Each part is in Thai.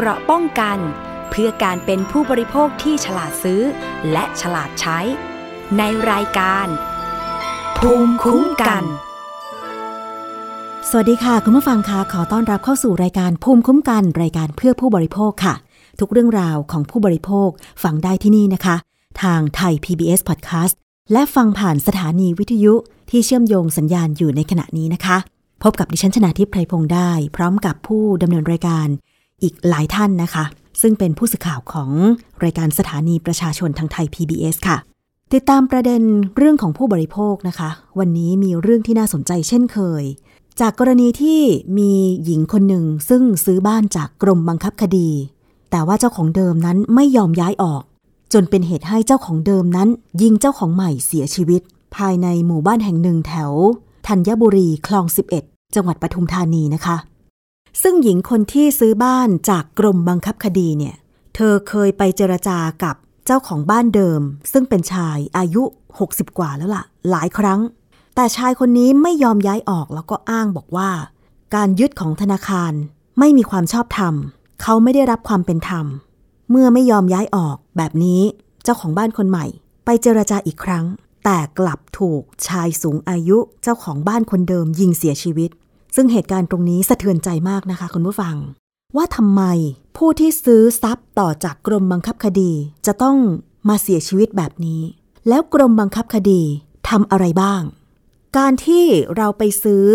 เกราะป้องกัน เพื่อการเป็นผู้บริโภคที่ฉลาดซื้อ และฉลาดใช้ ในรายการ ภูมิคุ้มกัน สวัสดีค่ะ คุณผู้ฟังคะขอต้อนรับเข้าสู่รายการภูมิคุ้มกัน รายการเพื่อผู้บริโภคค่ะ ทุกเรื่องราวของผู้บริโภคฟังได้ที่นี่นะคะ ทางไทย PBS Podcast และฟังผ่านสถานีวิทยุที่เชื่อมโยงสัญญาณอยู่ในขณะนี้นะคะ พบกับดิฉันชนาทิพย์ไพรพงษ์ได้ พร้อมกับผู้ดำเนินรายการ อีกหลายท่านนะคะ ซึ่งเป็นผู้สื่อข่าวของรายการสถานีประชาชนทางไทย PBS ค่ะ ติดตามประเด็นเรื่องของผู้บริโภคนะคะ วันนี้มีเรื่องที่น่าสนใจเช่นเคย จากกรณีที่มีหญิงคนหนึ่งซึ่งซื้อบ้านจากกรมบังคับคดี แต่ว่าเจ้าของเดิมนั้นไม่ยอมย้ายออก จนเป็นเหตุให้เจ้าของเดิมนั้น ยิงเจ้าของใหม่เสียชีวิต ภายในหมู่บ้านแห่งหนึ่งแถวธัญบุรีคลอง 11 จังหวัดปทุมธานีนะคะ ซึ่งหญิงคนที่ซื้อบ้านจากกรมบังคับคดีเนี่ย เธอเคยไปเจรจากับเจ้าของบ้านเดิม ซึ่งเป็นชายอายุ 60 กว่าแล้วล่ะ หลายครั้ง แต่ชายคนนี้ไม่ยอมย้ายออกแล้วก็อ้างบอกว่า การยึดของธนาคารไม่มีความชอบธรรม เขาไม่ได้รับความเป็นธรรม เมื่อไม่ยอมย้ายออกแบบนี้เจ้าของบ้านคนใหม่ ไปเจรจาอีกครั้ง แต่กลับถูกชายสูงอายุเจ้าของบ้านคนเดิมยิงเสียชีวิต ซึ่งเหตุการณ์ตรงนี้สะเทือนใจมากนะคะคุณผู้ฟัง ว่าทำไมผู้ที่ซื้อทรัพย์ต่อจากกรมบังคับคดี จะต้องมาเสียชีวิตแบบนี้ แล้วกรมบังคับคดีทำอะไรบ้าง การที่เราไปซื้อ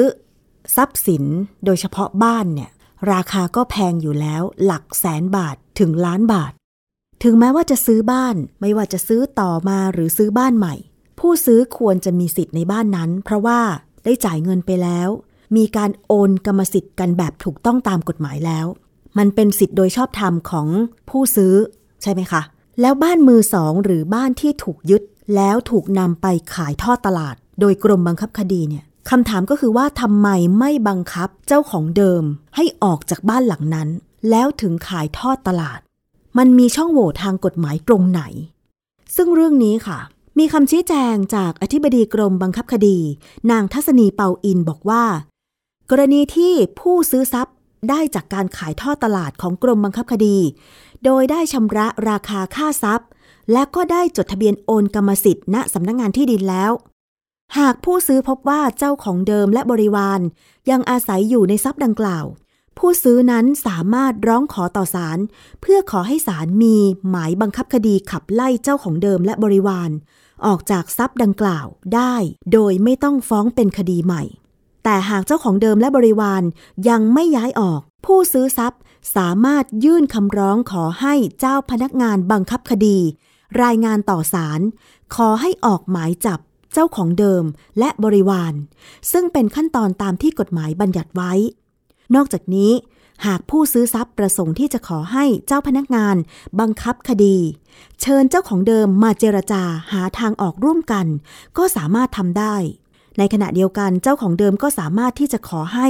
ทรัพย์สินโดยเฉพาะบ้านเนี่ยราคาก็แพงอยู่แล้ว หลักแสนบาทถึงล้านบาท ถึงแม้ว่าจะซื้อบ้านไม่ว่าจะซื้อต่อมาหรือซื้อบ้านใหม่ ผู้ซื้อควรจะมีสิทธิ์ในบ้านนั้น เพราะว่าได้จ่ายเงินไปแล้ว มีการโอนกรรมสิทธิ์กันแบบถูกต้องตามกฎหมายแล้ว มันเป็นสิทธิ์โดยชอบธรรมของผู้ซื้อใช่ไหมคะ แล้วบ้านมือสองหรือบ้านที่ถูกยึด แล้วถูกนำไปขายทอดตลาด โดยกรมบังคับคดีเนี่ยคำถามก็คือว่าทำไมไม่บังคับเจ้าของเดิมให้ออกจากบ้านหลังนั้น แล้วถึงขายทอดตลาด มันมีช่องโหว่ทางกฎหมายตรงไหน ซึ่งเรื่องนี้ค่ะ มีคำชี้แจงจากอธิบดีกรมบังคับคดี นางทัศนีเปาอินบอกว่า กรณีที่ผู้ซื้อทรัพย์ได้จากการขายทอดตลาดของกรมบังคับคดี โดยได้ชำระราคาค่าทรัพย์ และก็ได้จดทะเบียนโอนกรรมสิทธิ์ณสำนักงงานที่ดินแล้ว หากผู้ซื้อพบว่าเจ้าของเดิมและบริวาร ยังอาศัยอยู่ในทรัพย์ดังกล่าว ผู้ซื้อนั้นสามารถร้องขอต่อศาลเพื่อขอให้ศาลมีหมายบังคับคดีขับไล่เจ้าของเดิมและบริวาร ออกจากทรัพย์ดังกล่าวได้ โดยไม่ต้องฟ้องเป็นคดีใหม่ แต่หากเจ้าของเดิมและบริวารยังไม่ย้ายออก ผู้ซื้อทรัพย์สามารถยื่นคำร้องขอให้เจ้าพนักงานบังคับคดี รายงานต่อศาลขอให้ออกหมายจับเจ้าของเดิมและบริวาร ซึ่งเป็นขั้นตอนตามที่กฎหมายบัญญัติไว้ นอกจากนี้ หากผู้ซื้อทรัพย์ประสงค์ที่จะขอให้เจ้าพนักงาน บังคับคดี เชิญเจ้าของเดิมมาเจรจาหาทางออกร่วมกัน ก็สามารถทำได้ ในขณะเดียวกันเจ้าของเดิมก็สามารถที่จะขอให้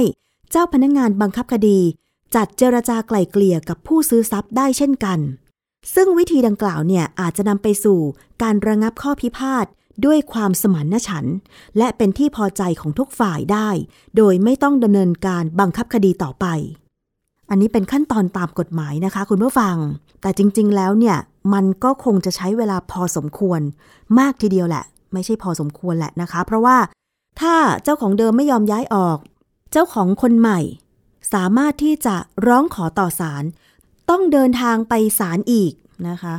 เจ้าพนักงานบังคับคดี จัดเจรจาไกล่เกลี่ยกับผู้ซื้อทรัพย์ได้เช่นกัน ซึ่งวิธีดังกล่าวเนี่ยอาจจะนำไปสู่การระงับข้อพิพาทด้วยความสมานฉันท์และเป็นที่พอใจของทุกฝ่ายได้ โดยไม่ต้องดำเนินการบังคับคดีต่อไป อันนี้เป็นขั้นตอนตามกฎหมายนะคะ คุณผู้ฟัง แต่จริง ๆ แล้วเนี่ยมันก็คงจะใช้เวลาพอสมควร มากทีเดียวแหละ ไม่ใช่พอสมควรแหละนะคะ เพราะว่า ถ้าเจ้าของเดิมไม่ยอมย้ายออก เจ้าของคนใหม่ สามารถที่จะร้องขอต่อศาลต้องเดินทางไปศาลอีกนะคะ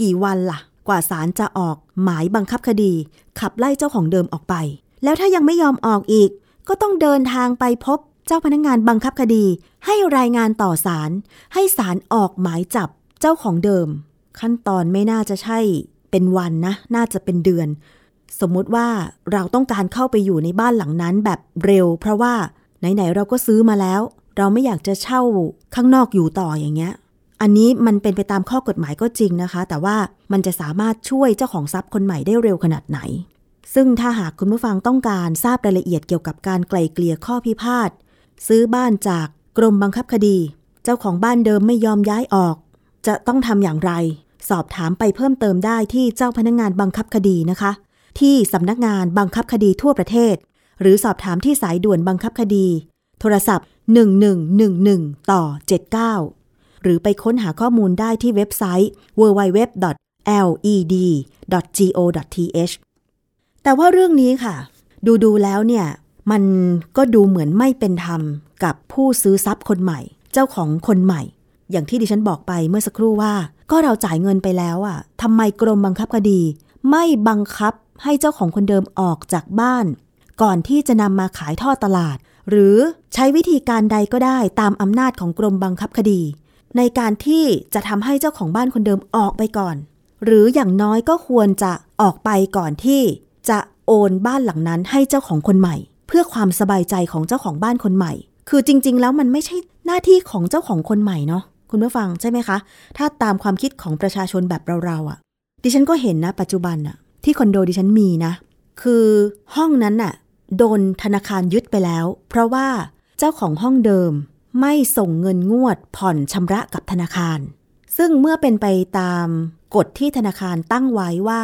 กี่วันล่ะ กว่าศาลจะออกหมายบังคับคดี ขับไล่เจ้าของเดิมออกไป แล้วถ้ายังไม่ยอมออกอีก ก็ต้องเดินทางไปพบเจ้าพนักงานบังคับคดี ให้รายงานต่อศาลให้ศาลออกหมายจับเจ้าของเดิม ขั้นตอนไม่น่าจะใช่เป็นวันนะ น่าจะเป็นเดือน สมมุติว่าเราต้องการเข้าไปอยู่ในบ้านหลังนั้นแบบเร็ว เพราะว่าไหนๆเราก็ซื้อมาแล้ว เราไม่อยากจะเช่าข้างนอกอยู่ต่ออย่างเงี้ย อันนี้มันเป็นไปตามข้อกฎหมายก็จริงนะคะ แต่ว่ามันจะสามารถช่วยเจ้าของทรัพย์คนใหม่ได้เร็วขนาดไหน ซึ่งถ้าหากคุณผู้ฟังต้องการทราบรายละเอียดเกี่ยวกับการไกล่เกลี่ยข้อพิพาทซื้อบ้านจากกรมบังคับคดี เจ้าของบ้านเดิมไม่ยอมย้ายออก จะต้องทำอย่างไร สอบถามไปเพิ่มเติมได้ที่เจ้าพนักงงานบังคับคดีนะคะ ที่สำนักงานบังคับคดีทั่วประเทศ หรือสอบถามที่สายด่วนบังคับคดี โทรศัพท์ 1111 ต่อ 79 หรือไปค้นหาข้อมูลได้ที่เว็บไซต์ www.led.go.th แต่ว่าเรื่องนี้ค่ะ ดูดูแล้วเนี่ย มันก็ดูเหมือนไม่เป็นธรรมกับผู้ซื้อทรัพย์คนใหม่ เจ้าของคนใหม่ อย่างที่ดิฉันบอกไปเมื่อสักครู่ว่า ก็เราจ่ายเงินไปแล้วอะทำไมกรมบังคับคดี ไม่บังคับ ให้เจ้าของคนเดิมออกจากบ้าน ก่อนที่จะนำมาขายท่อตลาด หรือใช้วิธีการใดก็ได้ตามอำนาจของกรมบังคับคดี ในการที่จะทำให้เจ้าของบ้านคนเดิมออกไปก่อน หรืออย่างน้อยก็ควรจะออกไปก่อนที่ จะโอนบ้านหลังนั้นให้เจ้าของคนใหม่ เพื่อความสบายใจของเจ้าของบ้านคนใหม่ คือจริง ๆ แล้วมันไม่ใช่หน้าที่ของเจ้าของคนใหม่เนาะคุณผู้ฟังใช่ไหมคะ ถ้าตามความคิดของประชาชนแบบเราๆอะ่ะ ดิฉันก็เห็นนะปัจจุบันอะ ที่คอนโดดิฉันมีนะ คือห้องนั้นน่ะโดนธนาคารยึดไปแล้ว เพราะว่าเจ้าของห้องเดิมไม่ส่งเงินงวดผ่อนชำระกับธนาคาร ซึ่งเมื่อเป็นไปตามกฎที่ธนาคารตั้งไว้ว่า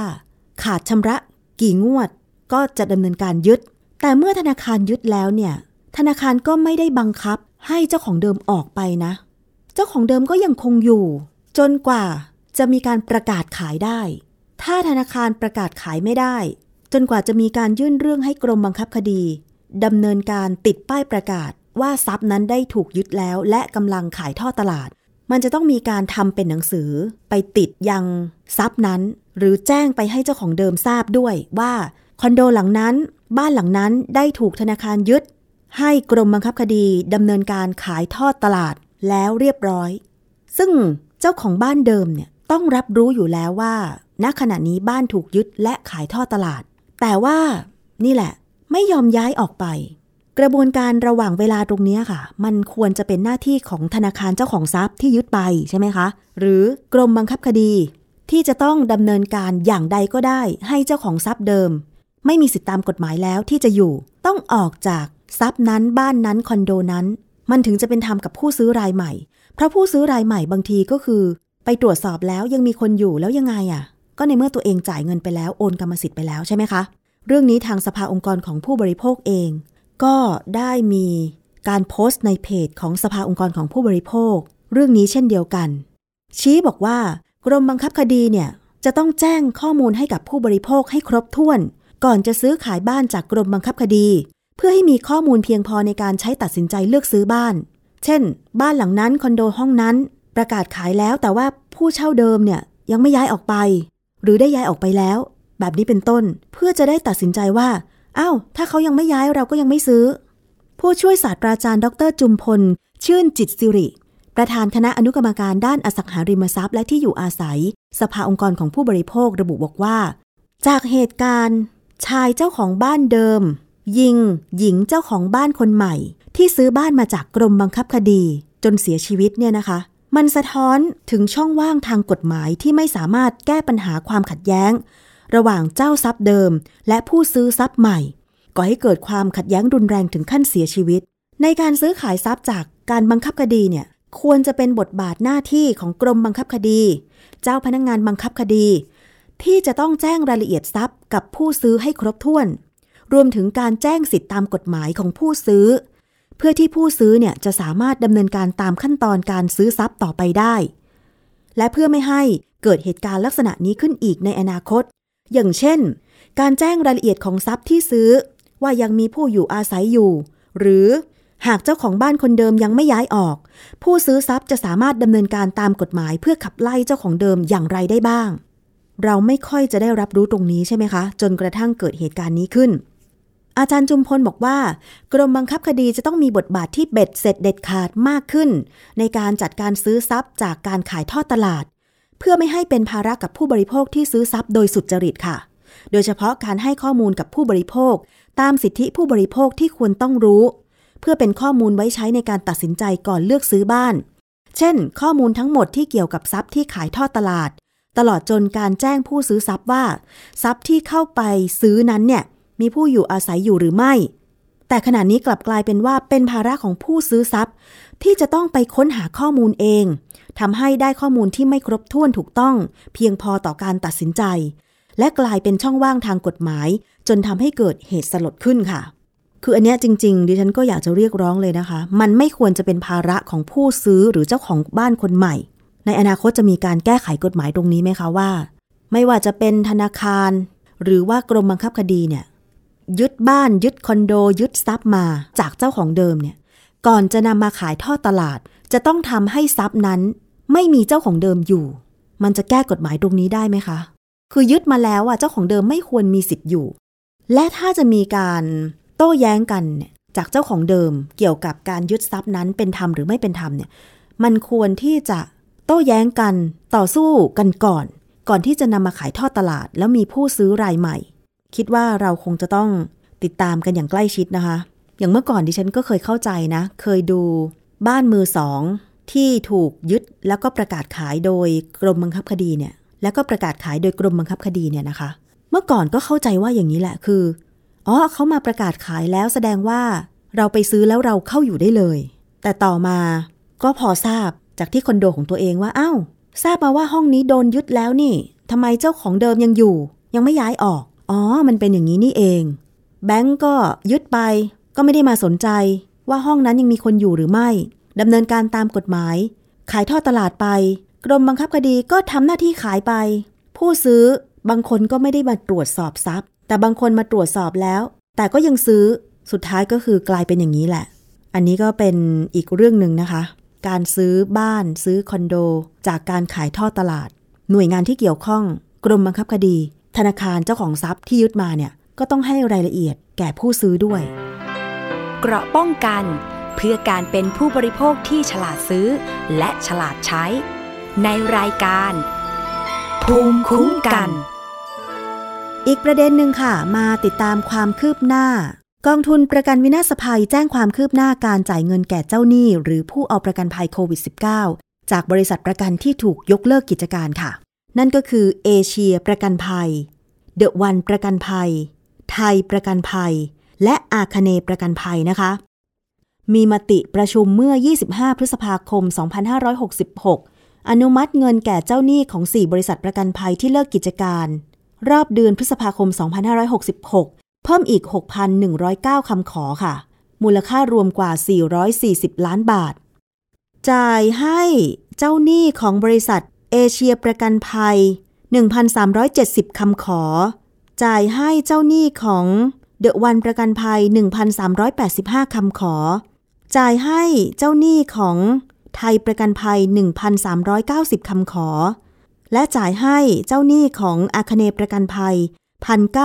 ขาดชำระกี่งวดก็จะดำเนินการยึด แต่เมื่อธนาคารยึดแล้วเนี่ย ธนาคารก็ไม่ได้บังคับให้เจ้าของเดิมออกไปนะ เจ้าของเดิมก็ยังคงอยู่ จนกว่าจะมีการประกาศขายได้ ถ้าธนาคารประกาศขายไม่ได้ จนกว่าจะมีการยื่นเรื่องให้กรมบังคับคดีดำเนินการติดป้ายประกาศว่าทรัพย์นั้นได้ถูกยึดแล้ว และกำลังขายทอดตลาด มันจะต้องมีการทำเป็นหนังสือไปติดยังทรัพย์นั้น หรือแจ้งไปให้เจ้าของเดิมทราบด้วยว่าคอนโดหลังนั้น บ้านหลังนั้นได้ถูกธนาคารยึด ให้กรมบังคับคดีดำเนินการขายทอดตลาดแล้วเรียบร้อย ซึ่งเจ้าของบ้านเดิมเนี่ยต้องรับรู้อยู่แล้วว่า ณขณะนี้บ้านถูกยึดและขายทอดตลาด แต่ว่านี่แหละ ไม่ยอมย้ายออกไป กระบวนการระหว่างเวลาตรงนี้ค่ะ มันควรจะเป็นหน้าที่ของธนาคารเจ้าของทรัพย์ที่ยึดไปใช่ไหมคะ หรือกรมบังคับคดี ที่จะต้องดำเนินการอย่างใดก็ได้ ให้เจ้าของทรัพย์เดิม ไม่มีสิทธิตามกฎหมายแล้วที่จะอยู่ ต้องออกจากทรัพย์นั้นบ้านนั้นคอนโดนั้น มันถึงจะเป็นธรรมกับผู้ซื้อรายใหม่ เพราะผู้ซื้อรายใหม่บางทีก็คือ ไปตรวจสอบแล้วยังมีคนอยู่แล้วยังไงอะ ก็ในเมื่อตัวเองจ่ายเงินไปแล้วโอนกรรมสิทธิ์ไปแล้วใช่ไหมคะ เรื่องนี้ทางสภาองค์กรของผู้บริโภคเอง ก็ได้มีการโพสต์ในเพจของสภาองค์กรของผู้บริโภค เรื่องนี้เช่นเดียวกัน ชี้บอกว่ากรมบังคับคดีเนี่ยจะต้องแจ้งข้อมูลให้กับผู้บริโภคให้ครบถ้วน ก่อนจะซื้อขายบ้านจากกรมบังคับคดี เพื่อให้มีข้อมูลเพียงพอในการใช้ตัดสินใจเลือกซื้อบ้าน เช่น บ้านหลังนั้นคอนโดห้องนั้น ประกาศขายแล้วแต่ว่าผู้เช่าเดิมเนี่ยยังไม่ย้ายออกไป หรือได้ย้ายออกไปแล้ว แบบนี้เป็นต้นเพื่อจะได้ตัดสินใจว่าอ้าวถ้าเขายังไม่ย้ายเราก็ยังไม่ซื้อ ผู้ช่วยศาสตราจารย์ ดรจุมพล ชื่นจิตสิริ ประธานคณะอนุกรรมการด้านอสังหาริมทรัพย์ และที่อยู่อาศัย สภาองค์กรของผู้บริโภคระบุบอกว่า จากเหตุการณ์ ชายเจ้าของบ้านเดิม ยิง หญิงเจ้าของบ้านคนใหม่ ที่ซื้อบ้านมาจากกรมบังคับคดี จนเสียชีวิตเนี่ยนะคะ มันสะท้อนถึงช่องว่างทางกฎหมายที่ไม่สามารถแก้ปัญหาความขัดแย้ง ระหว่างเจ้าทรัพย์เดิม และผู้ซื้อทรัพย์ใหม่ก่อให้เกิดความขัดแย้งรุนแรงถึงขั้นเสียชีวิต ในการซื้อขายทรัพย์จากการบังคับคดีเนี่ยควรจะเป็นบทบาทหน้าที่ของกรมบังคับคดี เจ้าพนักงงานบังคับคดี ที่จะต้องแจ้งรายละเอียดทรัพย์กับผู้ซื้อให้ครบถ้วน รวมถึงการแจ้งสิทธิตามกฎหมายของผู้ซื้อ เพื่อที่ผู้ซื้อเนี่ยจะสามารถดำเนินการตามขั้นตอนการซื้อทรัพย์ต่อไปได้ และเพื่อไม่ให้เกิดเหตุการณ์ลักษณะนี้ขึ้นอีกในอนาคต อย่างเช่น การแจ้งรายละเอียดของทรัพย์ที่ซื้อ ว่ายังมีผู้อยู่อาศัยอยู่ หรือหากเจ้าของบ้านคนเดิมยังไม่ย้ายออก ผู้ซื้อทรัพย์จะสามารถดำเนินการตามกฎหมาย เพื่อขับไล่เจ้าของเดิมอย่างไรได้บ้าง เราไม่ค่อยจะได้รับรู้ตรงนี้ใช่ไหมคะ จนกระทั่งเกิดเหตุการณ์นี้ขึ้น อาจารย์จุมพลบอกว่า กรมบังคับคดีจะต้องมีบทบาทที่เบ็ดเสร็จเด็ดขาดมากขึ้น ในการจัดการซื้อทรัพย์จากการขายทอดตลาด เพื่อไม่ให้เป็นภาระกับผู้บริโภคที่ซื้อทรัพย์โดยสุจริตค่ะ โดยเฉพาะการให้ข้อมูลกับผู้บริโภค ตามสิทธิผู้บริโภคที่ควรต้องรู้ เพื่อเป็นข้อมูลไว้ใช้ในการตัดสินใจก่อนเลือกซื้อบ้าน เช่น ข้อมูลทั้งหมดที่เกี่ยวกับทรัพย์ที่ขายทอดตลาด ตลอดจนการแจ้งผู้ซื้อทรัพย์ว่า ทรัพย์ที่เข้าไปซื้อนั้นเนี่ย มีผู้อยู่อาศัยอยู่หรือไม่ แต่ขณะนี้กลับกลายเป็นว่าเป็นภาระของผู้ซื้อทรัพย์ ที่จะต้องไปค้นหาข้อมูลเองทำให้ได้ข้อมูลที่ไม่ครบถ้วนถูกต้อง เพียงพอต่อการตัดสินใจ และกลายเป็นช่องว่างทางกฎหมาย จนทำให้เกิดเหตุสลดขึ้นค่ะ คืออันเนี้ยจริง ๆ ดิฉันก็อยากจะเรียกร้องเลยนะคะ มันไม่ควรจะเป็นภาระของผู้ซื้อหรือเจ้าของบ้านคนใหม่ ในอนาคตจะมีการแก้ไขกฎหมายตรงนี้ไหมคะว่า ไม่ว่าจะเป็นธนาคาร หรือว่ากรมบังคับคดีเนี่ย ยึดบ้านยึดคอนโด ยึดทรัพย์มาจากเจ้าของเดิมเนี่ยก่อนจะนำมาขายทอดตลาด จะต้องทำให้ทรัพย์นั้น ไม่มีเจ้าของเดิมอยู่ มันจะแก้กฎหมายตรงนี้ได้ไหมคะ คือยึดมาแล้วอะเจ้าของเดิมไม่ควรมีสิทธิ์อยู่ และถ้าจะมีการโต้แย้งกันเนี่ยจากเจ้าของเดิมเกี่ยวกับการยึดทรัพย์นั้นเป็นธรรมหรือไม่เป็นธรรมเนี่ยมันควรที่จะโต้แย้งกันต่อสู้กันก่อน ก่อนที่จะนำมาขายทอดตลาด แล้วมีผู้ซื้อรายใหม่ คิดว่าเราคงจะต้องติดตามกันอย่างใกล้ชิดนะคะ อย่างเมื่อก่อนดิฉันก็เคยเข้าใจนะ เคยดูบ้านมือสองที่ถูกยึดแล้วก็ประกาศขายโดยกรมบังคับคดีเนี่ย แล้วก็ประกาศขายโดยกรมบังคับคดีเนี่ยนะคะ เมื่อก่อนก็เข้าใจว่าอย่างนี้แหละคืออ๋อเขามาประกาศขายแล้วแสดงว่าเราไปซื้อแล้วเราเข้าอยู่ได้เลย แต่ต่อมาก็พอทราบจากที่คอนโดของตัวเองว่าอ้าวทราบมาว่าห้องนี้โดนยึดแล้วนี่ทำไมเจ้าของเดิมยังอยู่ ยังไม่ย้ายออก อ๋อ มันเป็นอย่างนี้นี่เอง แบงก์ก็ยึดไปก็ไม่ได้มาสนใจว่าห้องนั้นยังมีคนอยู่หรือไม่ดำเนินการตามกฎหมาย ขายทอดตลาดไป กรมบังคับคดีก็ทำหน้าที่ขายไป ผู้ซื้อบางคนก็ไม่ได้มาตรวจสอบทรัพย์ แต่บางคนมาตรวจสอบแล้ว แต่ก็ยังซื้อสุดท้ายก็คือกลายเป็นอย่างนี้แหละ อันนี้ก็เป็นอีกเรื่องหนึ่งนะคะ การซื้อบ้านซื้อคอนโด จากการขายทอดตลาด หน่วยงานที่เกี่ยวข้อง กรมบังคับคดี ธนาคารเจ้าของทรัพย์ที่ยึดมาเนี่ยก็ต้องให้รายละเอียดแก่ผู้ซื้อด้วย เกราะป้องกันเพื่อการเป็นผู้บริโภคที่ฉลาดซื้อ และฉลาดใช้ ในรายการ ภูมิคุ้มกัน อีกประเด็นหนึ่งค่ะ มาติดตามความคืบหน้า กองทุนประกันวินาศภัยแจ้งความคืบหน้าการจ่ายเงินแก่เจ้าหนี้ หรือผู้เอาประกันภัยโควิด -19 จากบริษัทประกันที่ถูกยกเลิกกิจการค่ะ นั่นก็คือเอเชียประกันภัย เดอะวันประกันภัย ไทยประกันภัย และอาคเนประกันภัยนะคะ มีมติประชุมเมื่อ 25 พฤษภาคม 2566 อนุมัติเงินแก่เจ้าหนี้ของ 4 บริษัทประกันภัยที่เลิกกิจการ รอบเดือนพฤษภาคม 2566 เพิ่มอีก 6,109 คำขอค่ะ มูลค่ารวมกว่า 440 ล้านบาท จ่ายให้เจ้าหนี้ของบริษัท เอเชียประกันภัย 1,370 คำขอ จ่ายให้เจ้าหนี้ของเดอะวันประกันภัย 1,385 คำขอ จ่ายให้เจ้าหนี้ของไทยประกันภัย 1,390 คำขอ และจ่ายให้เจ้าหนี้ของอาคเนประกันภัย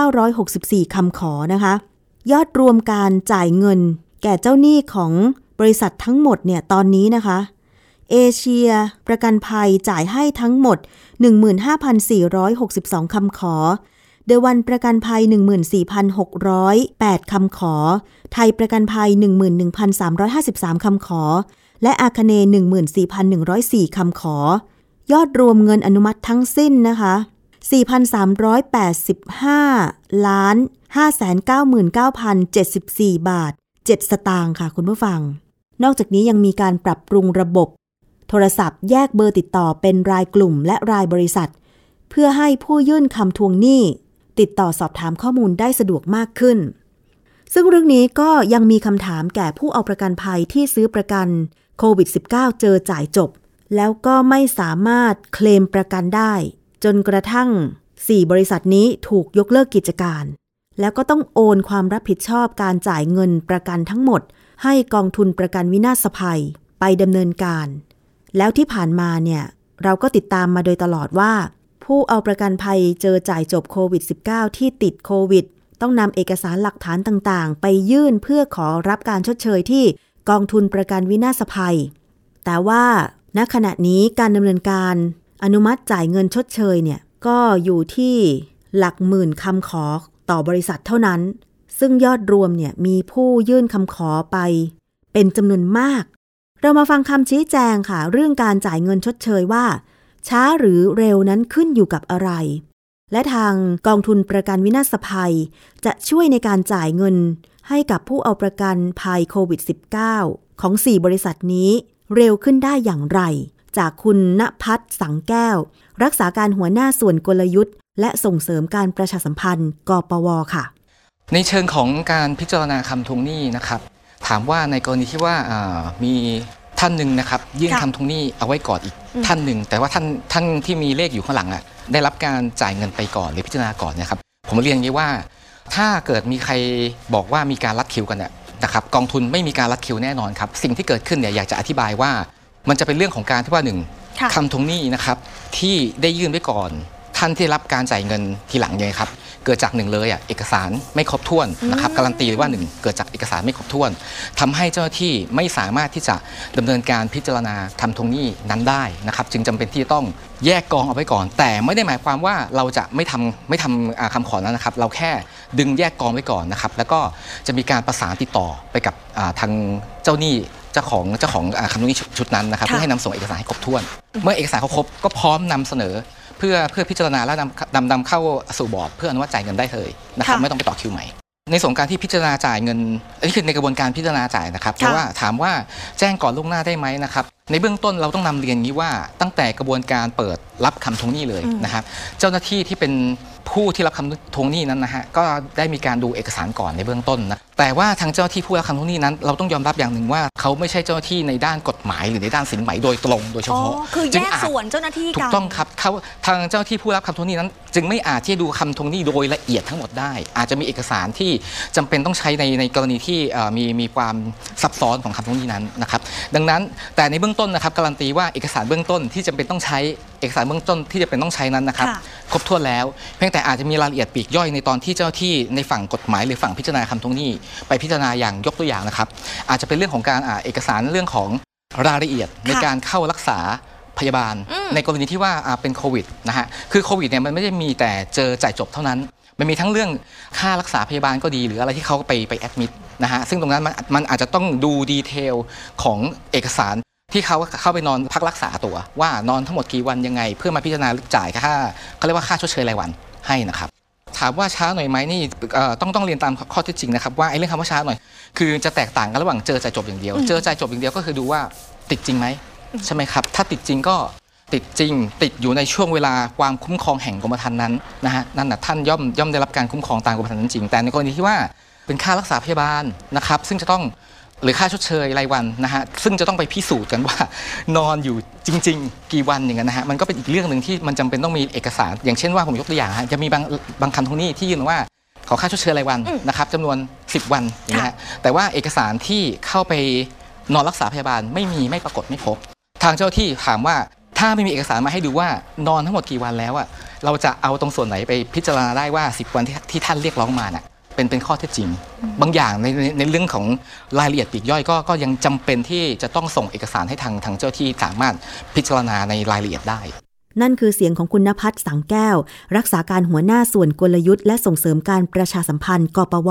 1,964 คำขอนะคะ ยอดรวมการจ่ายเงิน แก่เจ้าหนี้ของบริษัททั้งหมดเนี่ยตอนนี้นะคะ เอเชีย ประกันภัยจ่ายให้ทั้งหมด 15,462 คำขอ เดวันประกันภัย 14,608 คำขอ ไทยประกันภัย 11,353 คำขอ และอาคเน 14,104 คำขอ ยอดรวมเงินอนุมัติทั้งสิ้นนะคะ 4,385 ล้าน 599,074 บาท 7 สตางค์ค่ะคุณผู้ฟังนอกจากนี้ยังมีการปรับปรุงระบบ โทรศัพท์แยกเบอร์ติดต่อเป็นรายกลุ่มและรายบริษัท เพื่อให้ผู้ยื่นคำทวงหนี้ ติดต่อสอบถามข้อมูลได้สะดวกมากขึ้น ซึ่งเรื่องนี้ก็ยังมีคำถามแก่ผู้เอาประกันภัยที่ซื้อประกันโควิด -19 เจอจ่ายจบ แล้วก็ไม่สามารถเคลมประกันได้ จนกระทั่ง 4 บริษัทนี้ถูกยกเลิกกิจการ แล้วก็ต้องโอนความรับผิดชอบการจ่ายเงินประกันทั้งหมด ให้กองทุนประกันวินาศภัยไปดำเนินการ แล้วที่ผ่านมาเนี่ยเราก็ติดตามมาโดยตลอดว่า ผู้เอาประกันภัยเจอจ่ายจบโควิด -19 ที่ติดโควิด ต้องนำเอกสารหลักฐานต่างๆ ไปยื่นเพื่อขอรับการชดเชยที่กองทุนประกันวินาศภัย แต่ว่าณขณะนี้การดำเนินการอนุมัติจ่ายเงินชดเชยเนี่ยก็อยู่ที่หลักหมื่นคำขอต่อบริษัทเท่านั้น ซึ่งยอดรวมเนี่ยมีผู้ยื่นคำขอไป เป็นจำนวนมาก เรามาฟังคำชี้แจงค่ะ เรื่องการจ่ายเงินชดเชยว่า ช้าหรือเร็วนั้นขึ้นอยู่กับอะไร และทางกองทุนประกันวินาศภัย จะช่วยในการจ่ายเงิน ให้กับผู้เอาประกันภัยโควิด -19 ของ 4 บริษัทนี้ เร็วขึ้นได้อย่างไร จากคุณณพัฒน์สังแก้ว รักษาการหัวหน้าส่วนกลยุทธ์ และส่งเสริมการประชาสัมพันธ์ กปวค่ะ ในเชิงของการพิจารณาคำทวงหนี้นะครับ ถามว่าในกรณีที่ว่าอ่ามีท่านหนึ่งนะครับ ยื่นค่ะคำทวงหนี้เอาไว้ก่อนอีกอืมท่านหนึ่ง แต่ว่าท่านท่านที่มีเลขอยู่ข้างหลังอะได้รับการจ่ายเงินไปก่อนหรือพิจารณาก่อนเนะครับ ผมเรียนอย่างนี้ว่า ถ้าเกิดมีใครบอกว่ามีการรัดคิวกันเนี่ยนะครับกองทุนไม่มีการรัดคิวแน่นอนครับ สิ่งที่เกิดขึ้นเนี่ยอยากจะอธิบายว่า มันจะเป็นเรื่องของการที่ว่าหนึ่งค่ะคำทวงหนี้นะครับที่ได้ยื่นไว้ก่อน ท่านที่รับการจ่ายเงินทีหลังเนี่ยครับ เกิดจากหนึ่งเลยอะเอกสารไม่ครบถ้วนนะครับการันตีว่าหนึ่งเกิดจากเอกสารไม่ครบถ้วนทำให้เจ้าหน้าที่ไม่สามารถที่จะดำเนินการพิจารณาคำทวงหนี้นั้นได้นะครับจึงจำเป็นที่จะต้องแยกกองเอาไว้ก่อน แต่ไม่ได้หมายความว่าเราจะไม่ทำไม่ทำอ่าคำขอนั้นนะครับ เราแค่ดึงแยกกองไว้ก่อนนะครับ แล้วก็จะมีการประสานติดต่อไปกับอ่าทางเจ้าหนี้เจ้าของเจ้าของอ่าคำทวงหนี้ชุดชุดนั้นนะครับค่ะเพื่อให้นำส่งเอกสารให้ครบถ้วน เมื่อเอกสารเขาครบก็พร้อมนำเสนอเพื่อเพื่อพิจารณาและนำนำนำเข้าสู่บอร์ดเพื่ออนุมัติจ่ายเงินได้เลยนะครับค่ะไม่ต้องไปต่อคิวใหม่ในส่วนการที่พิจารณาจ่ายเงินอันนี้คือในกระบวนการพิจารณาจ่ายนะครับเพราะว่าถามว่าแจ้งก่อนล่วงหน้าได้ไหมนะครับในเบื้องต้นเราต้องนำเรียนอย่างนี้ว่าตั้งแต่กระบวนการเปิดรับคำทวงหนี้เลยอืมนะครับ เจ้าหน้าที่ที่เป็น ผู้ที่รับคำทวงหนี้นั้นนะฮะก็ได้มีการดูเอกสารก่อนในเบื้องต้นนะแต่ว่าทางเจ้าหน้าที่ผู้รับคำทวงหนี้นั้น เราต้องยอมรับอย่างหนึ่งว่า เขาไม่ใช่เจ้าหน้าที่ในด้านกฎหมาย หรือในด้านสินไหมโดยตรงโดยเฉอ๋อพาะคือจึแยงกอาจส่วนเจ้าหน้าที่ถูกักนต้องครับเขาทางเจ้าหน้าที่ผู้รับคำทวงหนี้นั้น จึงไม่อาจที่จะดูคำทวงหนี้โดยละเอียดทั้งหมดได้ อาจจะมีเอกสารที่จำเป็นต้องใช้ในในกรณีที่เอ่อมีมีความซับซ้อนของคำทวงหนี้นั้นนะครับดังนั้นแต่ในเบื้องต้นนะครับการันตีว่าเอกสารเบื้องต้นที่จำเป็นต้องใช้เอกสารเบื้องต้นที่จะเป็นต้องใช้นั้นนะครับค่ะครบถ้วนแล้ว เพียงแต่อาจจะมีรายละเอียดปลีกย่อยในตอนที่เจ้าหน้าที่ในฝั่งกฎหมายหรือฝั่งพิจารณาคำทวงหนี้ ไปพิจารณาอย่างยกตัวอย่างนะครับ อาจจะเป็นเรื่องของการอ่าเอกสารเรื่องของรายละเอียดในการเข้ารักษาพยาบาลอืมในกรณีที่ว่าอ่าเป็นโควิดนะฮะคือโควิดเนี่ยมันไม่ได้มีแต่เจอจ่ายจบเท่านั้น มันมีทั้งเรื่องค่ารักษาพยาบาลก็ดี หรืออะไรที่เขาไปไปแอดมิดนะฮะซึ่งตรงนั้นมันมันอาจจะต้องดูดีเทลของเอกสาร ที่เขาเข้าไปนอนพักรักษาตัวว่านอนทั้งหมดกี่วันยังไง เพื่อมาพิจารณาจ่ายค่าเขาเรียกว่าค่าชดเชยรายวันให้นะครับถามว่าช้าหน่อยไหมนี่เอ่อต้องต้องเรียนตามข้อเท็จจริงนะครับว่าไอ้เรื่องคำว่าช้าหน่อย คือจะแตกต่างกันระหว่างเจอจ่ายจบอย่างเดียว เจอจ่ายจบอย่างเดียวก็คือดูว่าติดจริงไหมใช่ไหมครับ ถ้าติดจริงก็ติดจริง ติดอยู่ในช่วงเวลาความคุ้มครองแห่งกรมธรรม์นั้นนะฮะนั่นน่ะท่านย่อมย่อมได้รับการคุ้มครองตามกรมธรรม์นั้นจริงแต่ในกรณีที่ว่าเป็นค่ารักษาพยาบาลนะครับ ซึ่งจะต้อง หรือค่าชดเชยรายวันนะฮะซึ่งจะต้องไปพิสูจน์กันว่านอนอยู่จริง ๆ กี่วันอย่างนั้นนะฮะมันก็เป็นอีกเรื่องหนึ่งที่มันจำเป็นต้องมีเอกสาร อย่างเช่นว่าผมยกตัวอย่างฮะจะมีบางบางคำทวงหนี้ที่ยื่นมาว่าขอค่าชดเชยรายวันอืมนะครับจำนวน 10 วันอย่างเงี้ยฮะแต่ว่าเอกสารที่เข้าไปนอนรักษาพยาบาลไม่มีไม่ปรากฏไม่พบ ทางเจ้าที่ถามว่าถ้าไม่มีเอกสารมาให้ดูว่านอนทั้งหมดกี่วันแล้วอะเราจะเอาตรงส่วนไหนไปพิจารณาได้ว่า 10 วันที่ที่ท่านเรียกร้องมาน่ะ เป็นเป็นข้อเท็จจริง บางอย่างในในในเรื่องของรายละเอียดปลีกย่อยก็ก็ยังจำเป็นที่จะต้องส่งเอกสารให้ทางทางเจ้าที่สามารถพิจารณาในรายละเอียดได้ นั่นคือเสียงของคุณนภัสสังแก้ว รักษาการหัวหน้าส่วนกลยุทธ์และส่งเสริมการประชาสัมพันธ์กปว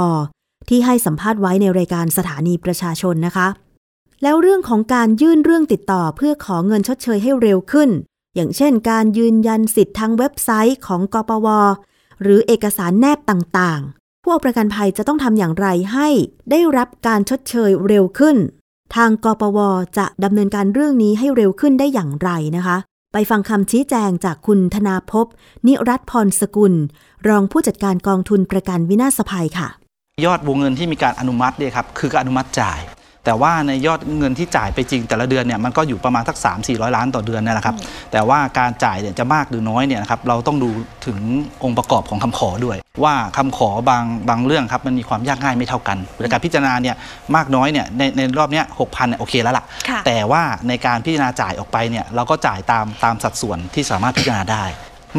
ที่ให้สัมภาษณ์ไว้ในรายการสถานีประชาชนนะคะ แล้วเรื่องของการยื่นเรื่องติดต่อเพื่อขอเงินชดเชยให้เร็วขึ้น อย่างเช่น การยืนยันสิทธิ์ทางเว็บไซต์ของกปว หรือเอกสารแนบต่างๆ ผู้เอาประกันภัยจะต้องทำอย่างไรให้ได้รับการชดเชยเร็วขึ้น ทางกปวจะดำเนินการเรื่องนี้ให้เร็วขึ้นได้อย่างไรนะคะ ไปฟังคำชี้แจงจากคุณธนาภพนิรัตพรสกุล รองผู้จัดการกองทุนประกันวินาศภัยค่ะ ยอดวงเงินที่มีการอนุมัติเนี่ยครับคือการอนุมัติจ่าย แต่ว่าในยอดเงินที่จ่ายไปจริงแต่ละเดือนเนี่ยมันก็อยู่ประมาณสัก3 4 0 0 ล้านต่อเดือนเนยนะครับแต่ว่าการจ่ายเนี่ยจะมากหรือน้อยเนี่ยนะครับเราต้องดูถึงองค์ประกอบของคำขอด้วย ว่าคำขอบางบางเรื่องครับมันมีความยากง่ายไม่เท่ากันในการพิจารณาเนี่ยมากน้อยเนี่ยในในรอบเนี้ยหกพันเนี่ยโอเคแล้วล่ะค่ะแต่ว่าในการพิจารณาจ่ายออกไปเนี่ยเราก็จ่ายตามตามสัดส่วนที่สามารถพิจารณาได้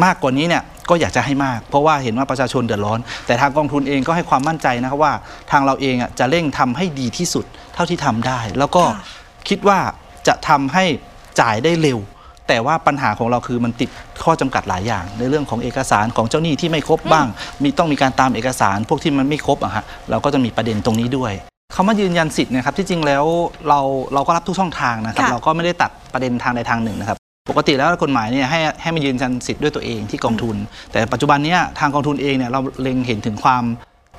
มากกว่านี้เนี่ยก็อยากจะให้มาก เพราะว่าเห็นว่าประชาชนเดือดร้อน แต่ทางกองทุนเองก็ให้ความมั่นใจนะครับว่าทางเราเองอะจะเร่งทำให้ดีที่สุดเท่าที่ทำได้ แล้วก็ค่ะคิดว่าจะทำให้จ่ายได้เร็ว แต่ว่าปัญหาของเราคือมันติดข้อจำกัดหลายอย่าง ในเรื่องของเอกสารของเจ้าหนี้ที่ไม่ครบบ้าง มีต้องมีการตามเอกสารพวกที่มันไม่ครบอะฮะเราก็จะมีประเด็นตรงนี้ด้วยคำว่ายืนยันสิทธิ์เนะครับที่จริงแล้วเราเราก็รับทุกช่องทางนะครับค่ะเราก็ไม่ได้ตัดประเด็นทางใดทางหนึ่งนะครับ ปกติแล้วกฎหมายเนี่ยให้ให้มายืนยันสิทธิ์ด้วยตัวเองที่กองทุน แต่ปัจจุบันเนี้ยทางกองทุนเองเนี่ยเราเล็งเห็นถึงความ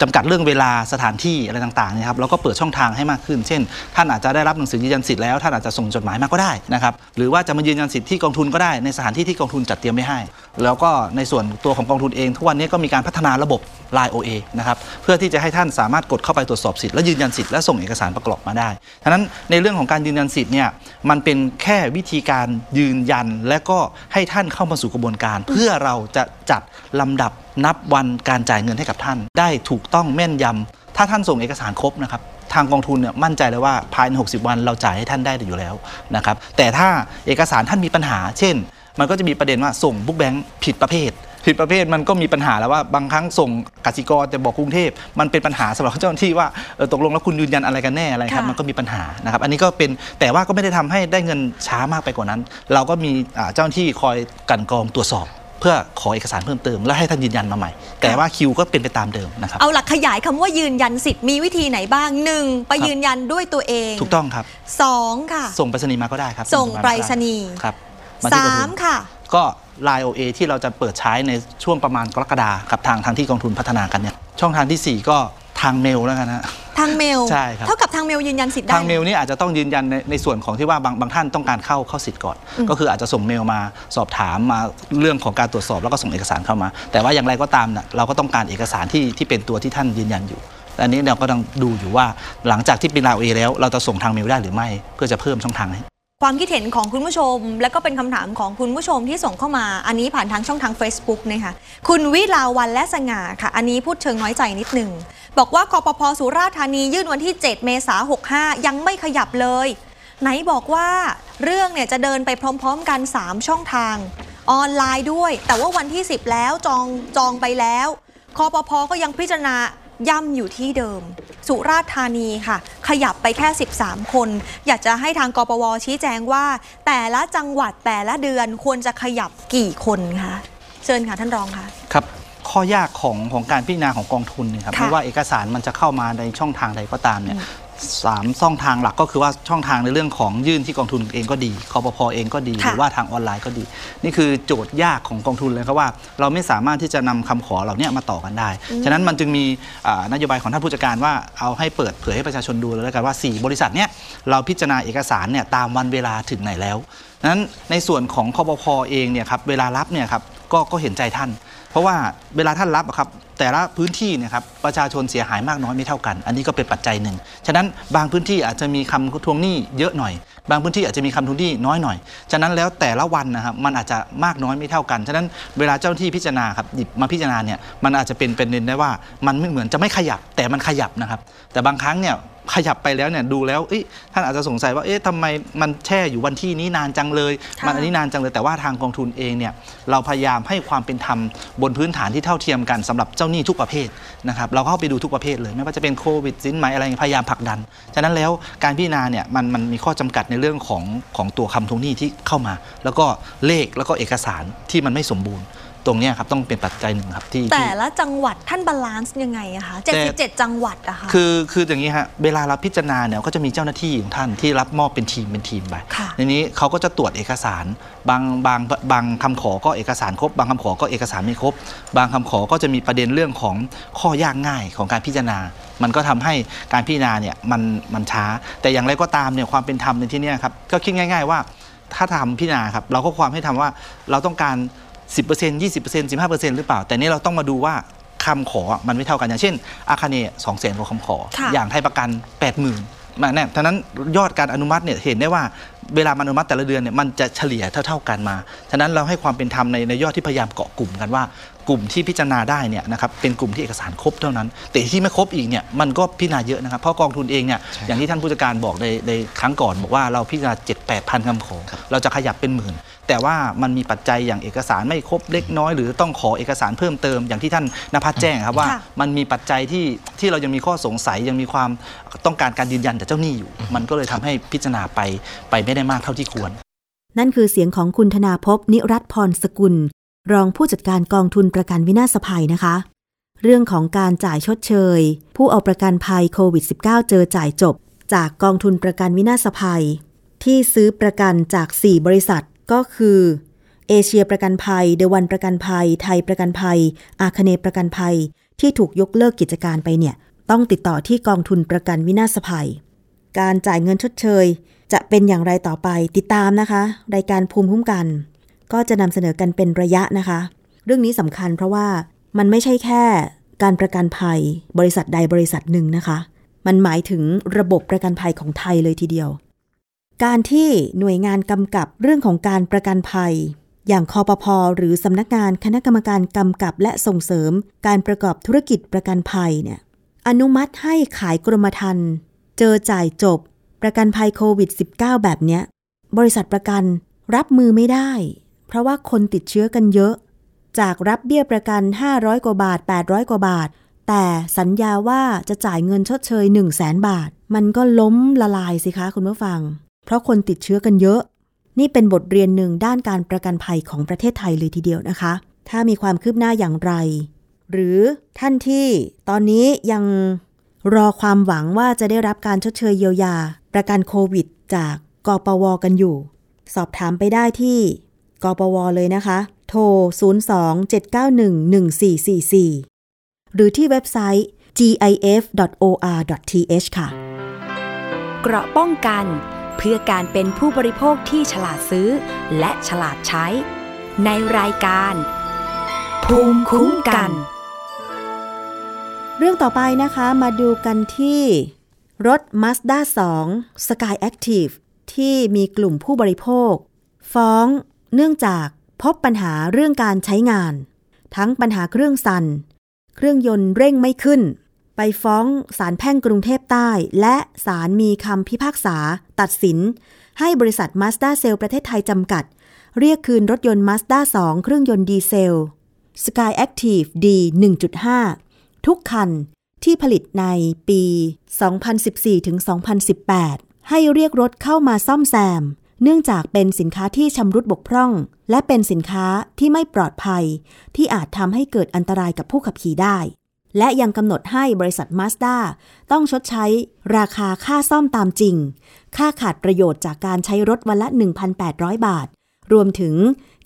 จำกัดเรื่องเวลาสถานที่อะไรต่างๆนะครับเราก็เปิดช่องทางให้มากขึ้น เช่น ท่านอาจจะได้รับหนังสือยืนยันสิทธิ์แล้วท่านอาจจะส่งจดหมายมาก็ได้นะครับหรือว่าจะมายืนยันสิทธิ์ที่กองทุนก็ได้ในสถานที่ที่กองทุนจัดเตรียมไว้ให้ แล้วก็ในส่วนตัวของกองทุนเอง ทุกวันนี้ก็มีการพัฒนาระบบ Line OA นะครับเพื่อที่จะให้ท่านสามารถกดเข้าไปตรวจสอบสิทธิ์และยืนยันสิทธิ์และส่งเอกสารประกอบมาได้ฉะนั้นในเรื่องของการยืนยันสิทธิ์เนี่ยมันเป็นแค่วิธีการยืนยัน และก็ให้ท่านเข้ามาสู่กระบวนการ เพื่อเราจะจัดลำดับ นับวันการจ่ายเงินให้กับท่าน ได้ถูกต้องแม่นยำถ้าท่านส่งเอกสารครบนะครับทางกองทุนเนี่ยมั่นใจเลยว่าภายใน 60 วันเราจ่ายให้ท่านได้อยู่แล้วนะครับแต่ถ้าเอกสารท่านมีปัญหา เช่น มันก็จะมีประเด็นว่าส่งบุ๊กแบงค์ผิดประเภทผิดประเภทมันก็มีปัญหาแล้วว่าบางครั้งส่งกสิกรแต่บอกกรุงเทพมันเป็นปัญหาสำหรับเจ้าหน้าที่ว่าเออตกลงแล้วคุณยืนยันอะไรกันแน่อะไรครับค่ะมันก็มีปัญหานะครับอันนี้ก็เป็นแต่ว่าก็ไม่ได้ทำให้ได้เงินช้ามากไปกว่านั้น เราก็มีอ่าเจ้าหน้าที่คอยกลันกรองตรวจสอบ เพื่อขอเอกสารเพิ่มเติม แล้วให้ท่านยืนยันมาใหม่ แต่ว่าคิวก็เป็นไปตามเดิมนะครับ เอาหลักขยายคำว่ายืนยันสิทธิ์มีวิธีไหนบ้างหนึ่งไปครับยืนยันด้วยตัวเองถูกต้องครับสองค่ะ ส่งไปรษณีย์มาก็ได้ครับส่งไปรษณีย์ครับมาที่กองสาทุมนค่ะ ก็ Line OA ที่เราจะเปิดใช้ในช่วงประมาณกรกฎาครับทางทางที่กองทุนพัฒนากันเนี่ยช่องทางทีสี่4 ก็ ทางเมลแล้วกันนะทางเมลใช่ครับ เท่ากับทางเมลยืนยันสิทธิ์ได้ ทางเมลนี่อาจจะต้องยืนยันในในส่วนของที่ว่าบางบางท่านต้องการเข้าเข้าสิทธิ์ก่อน ก็คืออาจจะส่งเมลมาสอบถามมาเรื่องของการตรวจสอบแล้วก็ส่งเอกสารเข้ามา แต่ว่าอย่างไรก็ตามนะเราก็ต้องการเอกสารที่ที่เป็นตัวที่ท่านยืนยันอยู่อันนี้เราก็ต้องดูอยู่ว่าหลังจากที่เป็นลาโอเอแล้ว เราจะส่งทางเมลได้หรือไม่ เพื่อจะเพิ่มช่องทางให้ ความคิดเห็นของคุณผู้ชม และก็เป็นคำถามของคุณผู้ชมที่ส่งเข้ามา อันนี้ผ่านทางช่องทาง Facebook นะคะคุณวิลาวันและสง่าค่ะ อันนี้พูดเชิงน้อยใจนิดหนึ่ง บอกว่ากปพสุราษฎร์ธานียื่นวันที่ 7 เมษายน65 ยังไม่ขยับเลย ไหนบอกว่าเรื่องเนี่ยจะเดินไปพร้อมๆกัน 3 ช่องทาง ออนไลน์ด้วย แต่ว่าวันที่ 10 แล้วจองจองไปแล้วคอปพก็ยังพิจารณาย่ำอยู่ที่เดิม สุราษฎร์ธานีค่ะ ขยับไปแค่ 13 คน อยากจะให้ทางกปวชี้แจงว่า แต่ละจังหวัดแต่ละเดือนควรจะขยับกี่คนคะเชิญค่ะท่านรองค่ะครับ ข้อยากของของการพิจารณาของกองทุนเนยครับค่ะ ไม่ว่าเอกสารมันจะเข้ามาในช่องทางใดก็ตามเนี่ยสามช่องทางหลักก็คือว่าช่องทางในเรื่องของยื่นที่กองทุนเองก็ดีคอปพเองก็ดี หค่ะรือว่าทางออนไลน์ก็ดี นี่คือโจทย์ยากของกองทุนเลยครับว่า เราไม่สามารถที่จะนำคำขอเหล่านี้มาต่อกันได้ ฉะนั้นมันจึงมีอ่านโยบายของท่านผู้จัดการว่าเอาให้เปิดเผยให้ประชาชนดูเลยแล้วกันว่า 4 บริษัทเนี่ยเราพิจารณาเอกสารเนี่ยตามวันเวลาถึงไหนแล้ว นั้นในส่วนของคอปพเองเนี่ยครับเวลารับเนี่ยครับก็ก็เห็นใจท่านเพ ราะว่าเวลาท่านรับอะครับแต่ละพื้นที่เนี่ยครับประชาชนเสียหายมากน้อยไม่เท่ากัน อันนี้ก็เป็นปัจจัยหนึ่ง ฉะนั้นบางพื้นที่อาจจะมีคำทวงหนี้เยอะหน่อย บางพื้นที่อาจจะมีคำทวงหนี้น้อยหน่อย ฉะนั้นแล้วแต่ละวันนะครับมันอาจจะมากน้อยไม่เท่ากัน ฉะนั้นเวลาเจ้าหน้าที่พิจารณาครับหยิบมาพิจารณาเนี่ยมันอาจจะเป็นเป็นเด่นได้ว่ามันไม่เหมือนจะไม่ขยับแต่มันขยับนะครับแต่บางครั้งเนี่ย ขยับไปแล้วเนี่ยดูแล้วเอ๊ะท่านอาจจะสงสัยว่าเอ๊ะทำไมมันแช่อยู่วันที่นี้นานจังเลยค่ะมันอันนี้นานจังเลยแต่ว่าทางกองทุนเองเนี่ยเราพยายามให้ความเป็นธรรมบนพื้นฐานที่เท่าเทียมกันสำหรับเจ้าหนี้ทุกประเภทนะครับเราก็เข้าไปดูทุกประเภทเลย ไม่ว่าจะเป็นโควิดสินไหมอะไรพยายามผลักดัน ฉะนั้นแล้วการพิจารณาเนี่ยมันมันมีข้อจำกัดในเรื่องของของตัวคำทวงหนี้ที่เข้ามา แล้วก็เลขแล้วก็เอกสารที่มันไม่สมบูรณ์ ตรงเนี้ยครับต้องเป็นปัจจัยหนึ่งครับที่ที่แต่ละจังหวัดท่าน balance ยังไงอะคะแต่77 จังหวัดอะคะคือคืออย่างนี้ฮะเวลาเราพิจารณาเนี่ยก็จะมีเจ้าหน้าที่ของท่านที่รับมอบเป็นทีมเป็นทีมไปค่ะในนี้เขาก็จะตรวจเอกสาร บางบางบางคำขอก็เอกสารครบ บางคำขอก็เอกสารไม่ครบ บางคำขอก็จะมีประเด็นเรื่องของข้อยากง่ายของการพิจารณา มันก็ทำให้การพิจารณาเนี่ยมันมันช้า แต่อย่างไรก็ตามเนี่ยความเป็นธรรมในที่เนี้ยครับก็คิดง่าย ๆ ว่าถ้าทำพิจารณาครับเราก็ความให้ทำว่าเราต้องการ 10% 20% 15%หรือเปล่า แต่นี่เราต้องมาดูว่าคำขออะมันไม่เท่ากันอย่างเช่น อาคาเนสองแสนกว่าคำขอ ค่ะ อย่างไทยประกัน 80,000มาเนี่ยทั้งนั้นยอดการอนุมัติเนี่ยเห็นได้ว่าเวลามันอนุมัติแต่ละเดือนเนี่ยมันจะเฉลี่ยเท่าๆกันมาฉะนั้นเราให้ความเป็นธรรมในในยอดที่พยายามเกาะกลุ่มกันว่า กลุ่มที่พิจารณาได้เนี่ยนะครับเป็นกลุ่มที่เอกสารครบเท่านั้น แต่ที่ไม่ครบอีกเนี่ยมันก็พิจารณาเยอะนะครับเพราะกองทุนเองเนี่ยใช่อย่างที่ท่านผู้จัดการบอกในในครั้งก่อนบอกว่าเราพิจารณา7 8 0 0 0คำขอ เราจะขยับเป็นหมื่น แต่ว่ามันมีปัจจัยอย่างเอกสารไม่ครบเล็กน้อย หรือต้องขอเอกสารเพิ่มเติมอย่างที่ท่านนภัสแจ้งครับว่าค่ะมันมีปัจจัยที่ที่เรายังมีข้อสงสัยยังมีความต้องการการยืนยันจากเจ้าหนี้อยู่ มันก็เลยทำให้พิจารณาไปไปไม่ได้มากเท่าที่ควร นั่นคือเสียงของคุณธนาภพนิรัตน์พรสกุล รองผู้จัดการกองทุนประกันวินาศภัยนะคะ เรื่องของการจ่ายชดเชย ผู้เอาประกันภัยโควิด -19 เจอจ่ายจบ จากกองทุนประกันวินาศภัย ที่ซื้อประกันจาก 4 บริษัท ก็คือเอเชียประกันภัย เดวันประกันภัย ไทยประกันภัย อาคเนประกันภัย ที่ถูกยกเลิกกิจการไปเนี่ย ต้องติดต่อที่กองทุนประกันวินาศภัย การจ่ายเงินชดเชย จะเป็นอย่างไรต่อไปติดตามนะคะ รายการภูมิคุ้มกัน ก็จะนำเสนอกันเป็นระยะนะคะ เรื่องนี้สำคัญเพราะว่ามันไม่ใช่แค่การประกันภัย บริษัทใดบริษัทหนึ่งนะคะ มันหมายถึงระบบประกันภัยของไทยเลยทีเดียว การที่หน่วยงานกำกับเรื่องของการประกันภัย อย่างคอปพอหรือสำนักงานคณะกรรมการกำกับและส่งเสริม การประกอบธุรกิจประกันภัยเนี่ยอนุมัติให้ขายกรมธรรม์เจอจ่ายจบ ประกันภัยโควิด -19 แบบเนี้ย บริษัทประกันรับมือไม่ได้ เพราะว่าคนติดเชื้อกันเยอะ จากรับเบี้ยประกัน 500 กว่าบาท 800 กว่าบาท แต่สัญญาว่าจะจ่ายเงินชดเชย 1 0 0 0 0แสนบาท มันก็ล้มละลายสิคะคุณผู้ฟัง เพราะคนติดเชื้อกันเยอะ นี่เป็นบทเรียนหนึ่งด้านการประกันภัยของประเทศไทยเลยทีเดียวนะคะ ถ้ามีความคืบหน้าอย่างไร หรือท่านที่ตอนนี้ยังรอความหวังว่าจะได้รับการชดเชยเยียวยา ประกันโควิด จากกปวกันอยู่ สอบถามไปได้ที่กปวเลยนะคะ โทร 02-791-1444 หรือที่เว็บไซต์ gif.or.th ค่ะ เกราะป้องกัน เพื่อการเป็นผู้บริโภคที่ฉลาดซื้อ และฉลาดใช้ ในรายการ ภูมิคุ้มกัน เรื่องต่อไปนะคะมาดูกันที่ รถ Mazda 2 Sky Active ที่มีกลุ่มผู้บริโภค ฟ้องเนื่องจากพบปัญหาเรื่องการใช้งาน ทั้งปัญหาเครื่องสั่น เครื่องยนต์เร่งไม่ขึ้น ไปฟ้องศาลแพ่งกรุงเทพใต้ และศาลมีคำพิพากษา ตัดสิน ให้บริษัท Mazda c e l l ประเทศไทยจำกัด เรียกคืนรถยนต์ Mazda 2เครื่องยนต์ดีเซล Sky Active D 1.5 ทุกคันที่ผลิตในปี 2014ถึง2018 ให้เรียกรถเข้ามาซ่อมแซม เนื่องจากเป็นสินค้าที่ชำรุดบกพร่อง และเป็นสินค้าที่ไม่ปลอดภัย ที่อาจทำให้เกิดอันตรายกับผู้ขับขี่ได้ และยังกำหนดให้บริษัทมาสด้าต้องชดใช้ราคาค่าซ่อมตามจริง ค่าขาดประโยชน์จากการใช้รถวันละ 1,800 บาท รวมถึง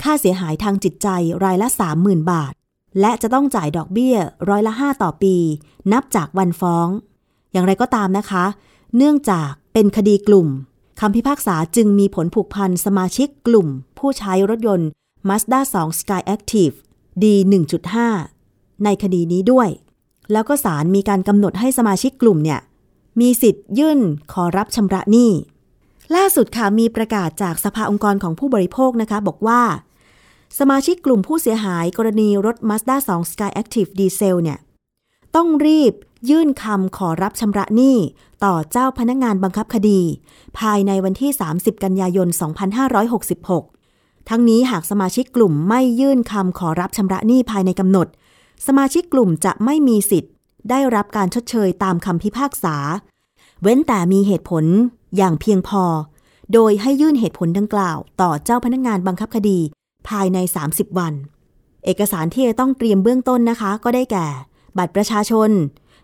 ค่าเสียหายทางจิตใจรายละ 30,000 บาท และจะต้องจ่ายดอกเบี้ยร้อยละ 5 ต่อปี นับจากวันฟ้อง อย่างไรก็ตามนะคะ เนื่องจากเป็นคดีกลุ่มคำพิพากษาจึงมีผลผูกพันสมาชิกกลุ่ม ผู้ใช้รถยนต์ Mazda 2 Sky Active D 1.5 ในคดีนี้ด้วย แล้วก็ศาลมีการกำหนดให้สมาชิกกลุ่มเนี่ย มีสิทธิ์ยื่นขอรับชำระหนี้ ล่าสุดค่ะมีประกาศจากสภาองค์กรของผู้บริโภคนะคะ บอกว่า สมาชิกกลุ่มผู้เสียหายกรณีรถ Mazda 2 Sky Active Diesel เนี่ย ต้องรีบยื่นคำขอรับชำระหนี้ต่อเจ้าพนักงานบังคับคดี ภายในวันที่ 30 กันยายน 2566 ทั้งนี้หากสมาชิกกลุ่มไม่ยื่นคำขอรับชำระหนี้ภายในกำหนด สมาชิกกลุ่มจะไม่มีสิทธิ์ ได้รับการชดเชยตามคำพิพากษา เว้นแต่มีเหตุผลอย่างเพียงพอ โดยให้ยื่นเหตุผลดังกล่าว ต่อเจ้าพนักงานบังคับคดีภายใน 30 วัน เอกสารที่จะต้องเตรียมเบื้องต้นนะคะ ก็ได้แก่ บัตรประชาชน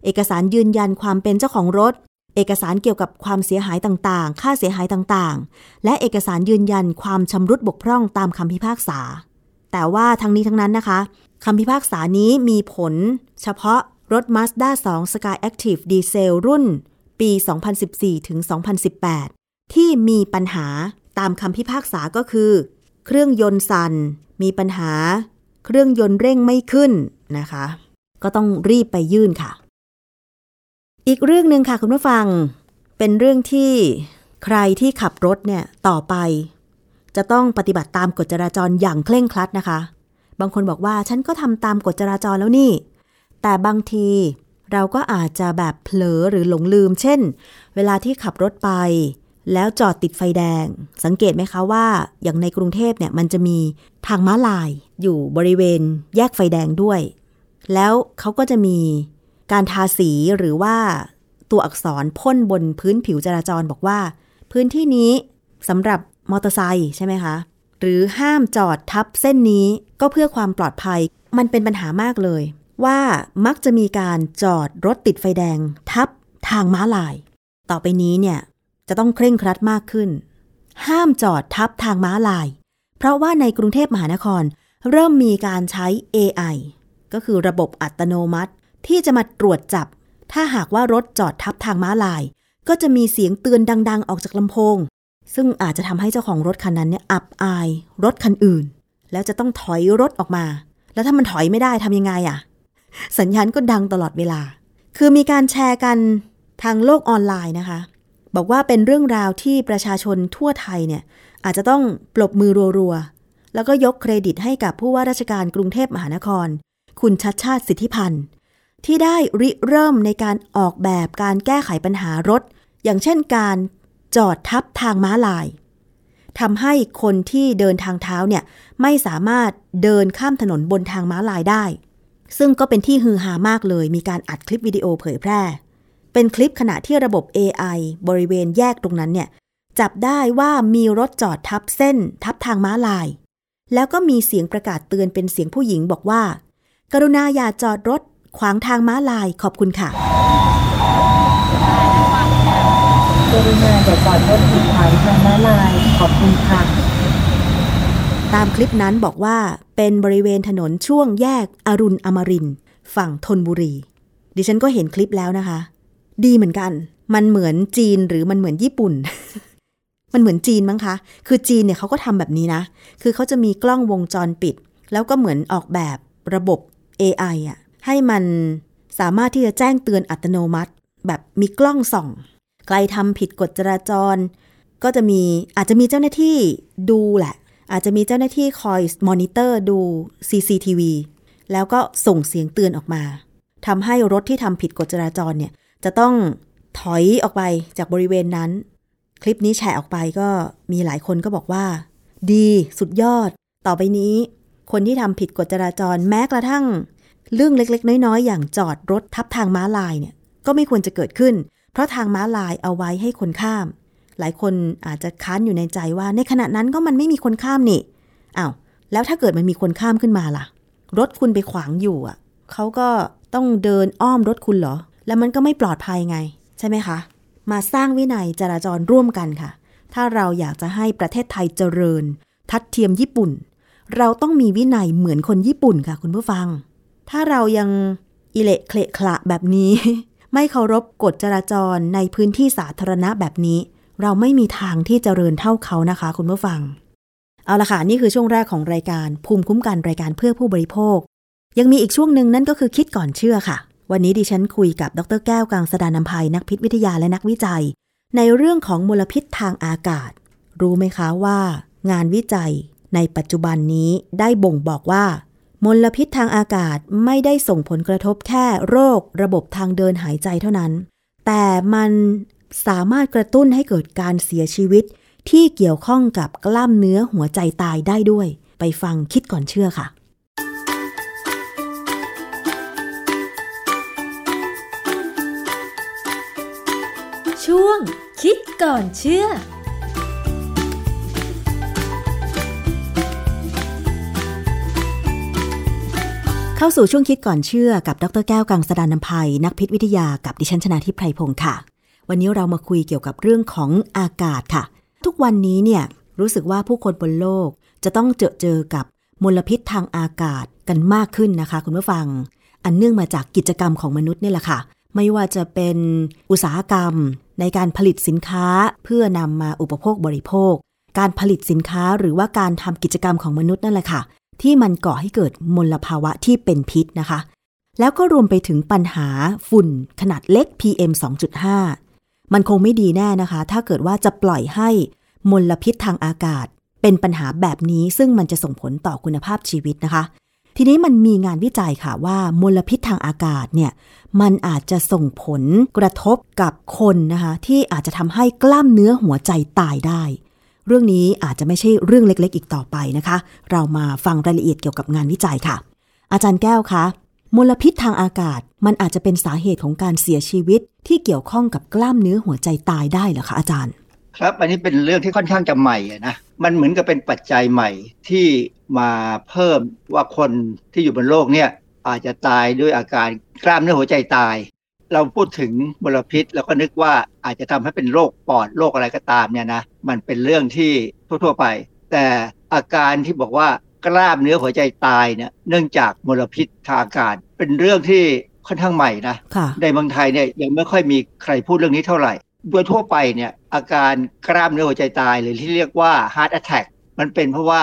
เอกสารยืนยันความเป็นเจ้าของรถ เอกสารเกี่ยวกับความเสียหายต่างๆ ค่าเสียหายต่างๆ และเอกสารยืนยันความชำรุดบกพร่องตามคำพิพากษา แต่ว่าทั้งนี้ทั้งนั้นนะคะคำพิพากษานี้มีผลเฉพาะรถ Mazda 2 Sky Active Diesel รุ่น ปี 2014 ถึง 2018 ที่มีปัญหาตามคำพิพากษาก็คือ เครื่องยนต์สั่น มีปัญหา เครื่องยนต์เร่งไม่ขึ้นนะคะ ก็ต้องรีบไปยื่นค่ะ อีกเรื่องหนึ่งค่ะคุณผู้ฟัง เป็นเรื่องที่ใครที่ขับรถเนี่ยต่อไป จะต้องปฏิบัติตามกฎจราจรอย่างเคร่งครัดนะคะ บางคนบอกว่าฉันก็ทำตามกฎจราจรแล้วนี่ แต่บางทีเราก็อาจจะแบบเผลอหรือหลงลืม เช่น เวลาที่ขับรถไป แล้วจอดติดไฟแดง สังเกตไหมคะว่า อย่างในกรุงเทพเนี่ยมันจะมีทางม้าลายอยู่บริเวณแยกไฟแดงด้วย แล้วเขาก็จะมีการทาสีหรือว่าตัวอักษรพ่นบนพื้นผิวจราจรบอกว่า พื้นที่นี้สำหรับ มอเตอร์ไซค์ใช่ไหมคะ หรือห้ามจอดทับเส้นนี้ก็เพื่อความปลอดภัย มันเป็นปัญหามากเลย ว่ามักจะมีการจอดรถติดไฟแดง ทับทางม้าลาย ต่อไปนี้เนี่ยจะต้องเคร่งครัดมากขึ้น ห้ามจอดทับทางม้าลาย เพราะว่าในกรุงเทพมหานคร เริ่มมีการใช้ AI ก็คือระบบอัตโนมัติที่จะมาตรวจจับ ถ้าหากว่ารถจอดทับทางม้าลาย ก็จะมีเสียงเตือนดัง ๆ ออกจากลำโพง ซึ่งอาจจะทำให้เจ้าของรถคันนั้นเนี่ยอับอายรถคันอื่น แล้วจะต้องถอยรถออกมา แล้วถ้ามันถอยไม่ได้ทำยังไงอะสัญญาณก็ดังตลอดเวลา คือมีการแชร์กันทางโลกออนไลน์นะคะ บอกว่าเป็นเรื่องราวที่ประชาชนทั่วไทยเนี่ยอาจจะต้องปรบมือรัวๆ แล้วก็ยกเครดิตให้กับผู้ว่าราชการกรุงเทพมหานคร คุณชัดชาติสิทธิพันธ์ที่ได้ริเริ่มในการออกแบบการแก้ไขปัญหารถ อย่างเช่นการ จอดทับทางม้าลายทำให้คนที่เดินทางเท้าเนี่ยไม่สามารถเดินข้ามถนนบนทางม้าลายได้ ซึ่งก็เป็นที่ฮือฮามากเลย มีการอัดคลิปวิดีโอเผยแพร่ เป็นคลิปขณะที่ระบบ AI บริเวณแยกตรงนั้นเนี่ยจับได้ว่ามีรถจอดทับเส้น ทับทางม้าลาย แล้วก็มีเสียงประกาศเตือนเป็นเสียงผู้หญิงบอกว่า กรุณาอย่าจอดรถขวางทางม้าลายขอบคุณค่ะ รุณาอย่าจอดรถขีดขวางทางม้าลายขอบคุณค่ะ ตามคลิปนั้นบอกว่าเป็นบริเวณถนนช่วงแยกอรุณอมรินฝั่งธนบุรี ดิฉันก็เห็นคลิปแล้วนะคะ ดีเหมือนกัน มันเหมือนจีนหรือมันเหมือนญี่ปุ่น มันเหมือนจีนมั้งคะ คือจีนเนี่ยเขาก็ทำแบบนี้นะ คือเขาจะมีกล้องวงจรปิด แล้วก็เหมือนออกแบบระบบ AI อะให้มันสามารถที่จะแจ้งเตือนอัตโนมัติ แบบมีกล้องส่อง ใครทำผิดกฎจราจร ก็จะมีอาจจะมีเจ้าหน้าที่ดูแหละ อาจจะมีเจ้าหน้าที่คอยมอนิเตอร์ดู CCTV แล้วก็ส่งเสียงเตือนออกมาทำให้รถที่ทำผิดกฎจราจรเนี่ยจะต้องถอยออกไปจากบริเวณนั้น คลิปนี้แชร์ออกไปก็มีหลายคนก็บอกว่า ดีสุดยอด ต่อไปนี้ คนที่ทำผิดกฎจราจรแม้กระทั่ง เรื่องเล็กๆ น้อยๆ อย่างจอดรถทับทางม้าลายเนี่ยก็ไม่ควรจะเกิดขึ้น เพราะทางม้าลายเอาไว้ให้คนข้าม หลายคนอาจจะค้านอยู่ในใจว่า ในขณะนั้นก็มันไม่มีคนข้ามนี่อ้าวแล้วถ้าเกิดมันมีคนข้ามขึ้นมาล่ะ รถคุณไปขวางอยู่อะเขาก็ต้องเดินอ้อมรถคุณเหรอ แล้วมันก็ไม่ปลอดภัยไง ใช่ไหมคะ มาสร้างวินัยจราจรร่วมกันค่ะ ถ้าเราอยากจะให้ประเทศไทยเจริญ ทัดเทียมญี่ปุ่น เราต้องมีวินัยเหมือนคนญี่ปุ่นค่ะ คุณผู้ฟัง ถ้าเรายังอิเละเคละขละแบบนี้ ไม่เคารพกฎจราจรในพื้นที่สาธารณะแบบนี้ เราไม่มีทางที่จเจริญเท่าเขานะคะ คุณผู้ฟัง เอาละค่ะ นี่คือช่วงแรกของรายการ ภูมิคุ้มกันรายการเพื่อผู้บริโภค ยังมีอีกช่วงหนึ่งนั่นก็คือคิดก่อนเชื่อค่ะ วันนี้ดิฉันคุยกับดรแก้วกังสดานนภัยนักพิษวิทยาและนักวิจัย ในเรื่องของมลพิษทางอากาศ รู้ไหมคะว่า งานวิจัย ในปัจจุบันนี้ได้บ่งบอกว่า มลพิษทางอากาศไม่ได้ส่งผลกระทบแค่โรคระบบทางเดินหายใจเท่านั้น แต่มันสามารถกระตุ้นให้เกิดการเสียชีวิต ที่เกี่ยวข้องกับกล้ามเนื้อหัวใจตายได้ด้วย ไปฟังคิดก่อนเชื่อค่ะ ช่วงคิดก่อนเชื่อ เข้าสู่ช่วงคิดก่อนเชื่อกับดรแก้วกังสดานนภัย นักพิษวิทยากับดิฉันชนาทิพไพรพงศ์ค่ะ วันนี้เรามาคุยเกี่ยวกับเรื่องของอากาศค่ะ ทุกวันนี้เนี่ยรู้สึกว่าผู้คนบนโลก จะต้องเจอเจอกับมลพิษทางอากาศกันมากขึ้นนะคะ คุณผู้ฟัง อันเนื่องมาจากกิจกรรมของมนุษย์นี่แหละค่ะ ไม่ว่าจะเป็นอุตสาหกรรม ในการผลิตสินค้าเพื่อนำมาอุปโภคบริโภค การผลิตสินค้าหรือว่าการทำกิจกรรมของมนุษย์นั่นแหละค่ะ ที่มันก่อให้เกิดมลภาวะที่เป็นพิษนะคะ แล้วก็รวมไปถึงปัญหาฝุ่นขนาดเล็ก PM 2.5 มันคงไม่ดีแน่นะคะ ถ้าเกิดว่าจะปล่อยให้มลพิษทางอากาศ เป็นปัญหาแบบนี้ซึ่งมันจะส่งผลต่อคุณภาพชีวิตนะคะ ทีนี้มันมีงานวิจัยค่ะว่ามลพิษทางอากาศเนี่ยมันอาจจะส่งผลกระทบกับคนนะคะ ที่อาจจะทำให้กล้ามเนื้อหัวใจตายได้ เรื่องนี้อาจจะไม่ใช่เรื่องเล็กๆ อีกต่อไปนะคะ เรามาฟังรายละเอียดเกี่ยวกับงานวิจัยค่ะ อาจารย์แก้วคะมลพิษทางอากาศมันอาจจะเป็นสาเหตุของการเสียชีวิต ที่เกี่ยวข้องกับกล้ามเนื้อหัวใจตายได้เหรอคะอาจารย์ ครับ อันนี้เป็นเรื่องที่ค่อนข้างจะใหม่นะมันเหมือนกับเป็นปัจจัยใหม่ที่มาเพิ่มว่าคนที่อยู่บนโลกเนี่ยอาจจะตายด้วยอาการกล้ามเนื้อหัวใจตาย เราพูดถึงมลพิษเราก็นึกว่าอาจจะทำให้เป็นโรคปอดโรคอะไรก็ตามเนี่ยนะมันเป็นเรื่องที่ทั่ว ๆ ไป แต่อาการที่บอกว่ากล้ามเนื้อหัวใจตายเนี่ยเนื่องจากมลพิษทางอากาศเป็นเรื่องที่ค่อนข้างใหม่นะค่ะในเมืองไทยเนี่ยยังไม่ค่อยมีใครพูดเรื่องนี้เท่าไหร่ โดยทั่วไปเนี่ยอาการกล้ามเนื้อหัวใจตายหรือที่เรียกว่า heart attack มันเป็นเพราะว่า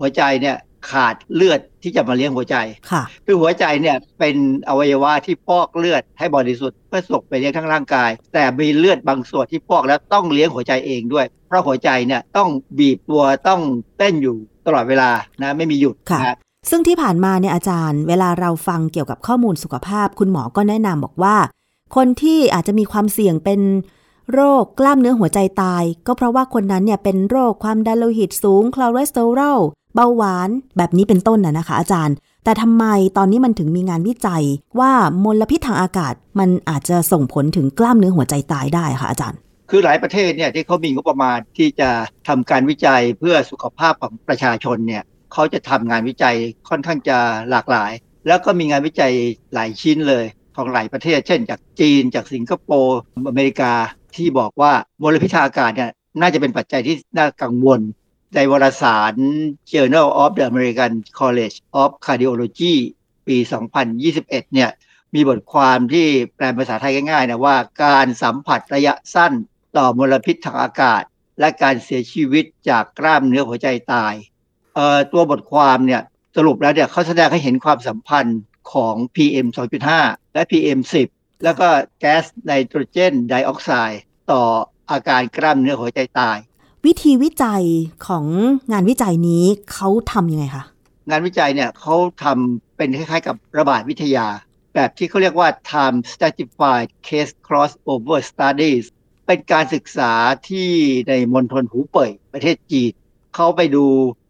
หัวใจเนี่ยขาดเลือด ที่จะมาเลี้ยงหัวใจค่ะคือหัวใจเนี่ยเป็นอวัยวะที่ฟอกเลือดให้บริสุทธิ์เพื่อส่งไปเลี้ยงทั้งร่างกาย แต่มีเลือดบางส่วนที่ฟอกแล้วต้องเลี้ยงหัวใจเองด้วย เพราะหัวใจเนี่ยต้องบีบตัวต้องเต้นอยู่ตลอดเวลานะไม่มีหยุดค่ะนะซึ่งที่ผ่านมาเนี่ยอาจารย์ เวลาเราฟังเกี่ยวกับข้อมูลสุขภาพ คุณหมอก็แนะนำบอกว่า คนที่อาจจะมีความเสี่ยงเป็นโรคกล้ามเนื้อหัวใจตาย ก็เพราะว่าคนนั้นเนี่ยเป็นโรคความดันโลหิตสูงคอเลสเตอรอล เบาหวานแบบนี้เป็นต้นน่ะนะคะ อาจารย์ แต่ทำไมตอนนี้มันถึงมีงานวิจัยว่ามลพิษทางอากาศมันอาจจะส่งผลถึงกล้ามเนื้อหัวใจตายได้คะอาจารย์ คือหลายประเทศเนี่ยที่เขามีงบประมาณที่จะทำการวิจัยเพื่อสุขภาพของประชาชนเนี่ยเขาจะทำงานวิจัยค่อนข้างจะหลากหลาย แล้วก็มีงานวิจัยหลายชิ้นเลยของหลายประเทศ เช่น จากจีน จากสิงคโปร์อเมริกาที่บอกว่ามลพิษทางอากาศเนี่ยน่าจะเป็นปัจจัยที่น่ากังวล ในวารสาร Journal of the American College of Cardiology ปี 2021 เนี่ย มีบทความที่แปลเป็นภาษาไทยง่ายๆนะว่าการสัมผัสระยะสั้นต่อมลพิษทางอากาศ และการเสียชีวิตจากกล้ามเนื้อหัวใจตายเอ่อตัวบทความเนี่ยสรุปแล้วเนี่ยเขาแสดงให้เห็นความสัมพันธ์ของ PM 2.5 และ PM 10 แล้วก็แก๊สไนโตรเจนไดออกไซด์ต่ออาการกล้ามเนื้อหัวใจตาย วิธีวิจัยของงานวิจัยนี้เขาทำยังไงคะงานวิจัยเนี่ยเขาทำเป็นคล้ายๆกับระบาดวิทยา แบบที่เขาเรียกว่า time stratified case crossover studies เป็นการศึกษาที่ในมณฑลหูเป่ยประเทศจีนเขาไปดู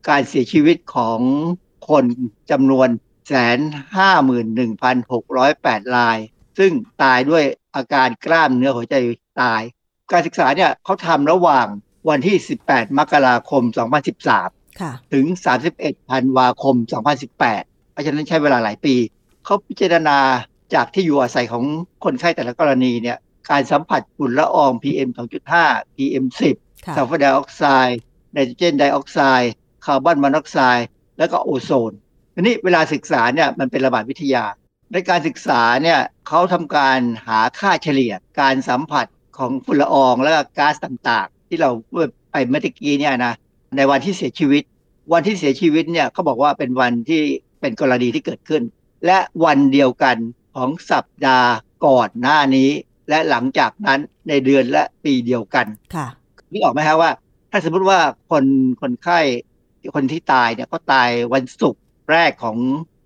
การเสียชีวิตของคนจำนวนแสนห้าหมื่นหนึ่งพันหกร้อยแปดราย ซึ่งตายด้วยอาการกล้ามเนื้อหัวใจตาย การศึกษาเนี่ยเขาทำระหว่าง วันที่ 18 มกราคม 2013ค่ะถึง 31 ธันวาคม 2018 เพราะฉะนั้นใช้เวลาหลายปี เขาพิจารณาจากที่อยู่อาศัยของคนไข้แต่ละกรณีเนี่ย การสัมผัสฝุ่นละออง PM 2.5 PM 10ค่ะซัลเฟอร์ไดออกไซด์ ไนโตรเจนไดออกไซด์ คาร์บอนมอนอกไซด์ แล้วก็โอโซน ทีนี้เวลาศึกษาเนี่ยมันเป็นระบาดวิทยา ในการศึกษาเนี่ยเขาทำการหาค่าเฉลี่ยการสัมผัสของฝุ่นละอองและก็ก๊าซต่างๆ ที่เราพูดไปเมื่อตะกี้เนี่ยนะในวันที่เสียชีวิต วันที่เสียชีวิตเนี่ยเขาบอกว่าเป็นวันที่เป็นกรณีที่เกิดขึ้น และวันเดียวกันของสัปดาห์ก่อนหน้านี้ และหลังจากนั้นในเดือนและปีเดียวกันค่ะนึกออกไหมครับว่า ถ้าสมมติว่าคนคนไข้คนที่ตายเนี่ยก็ตายวันศุกร์แรกของ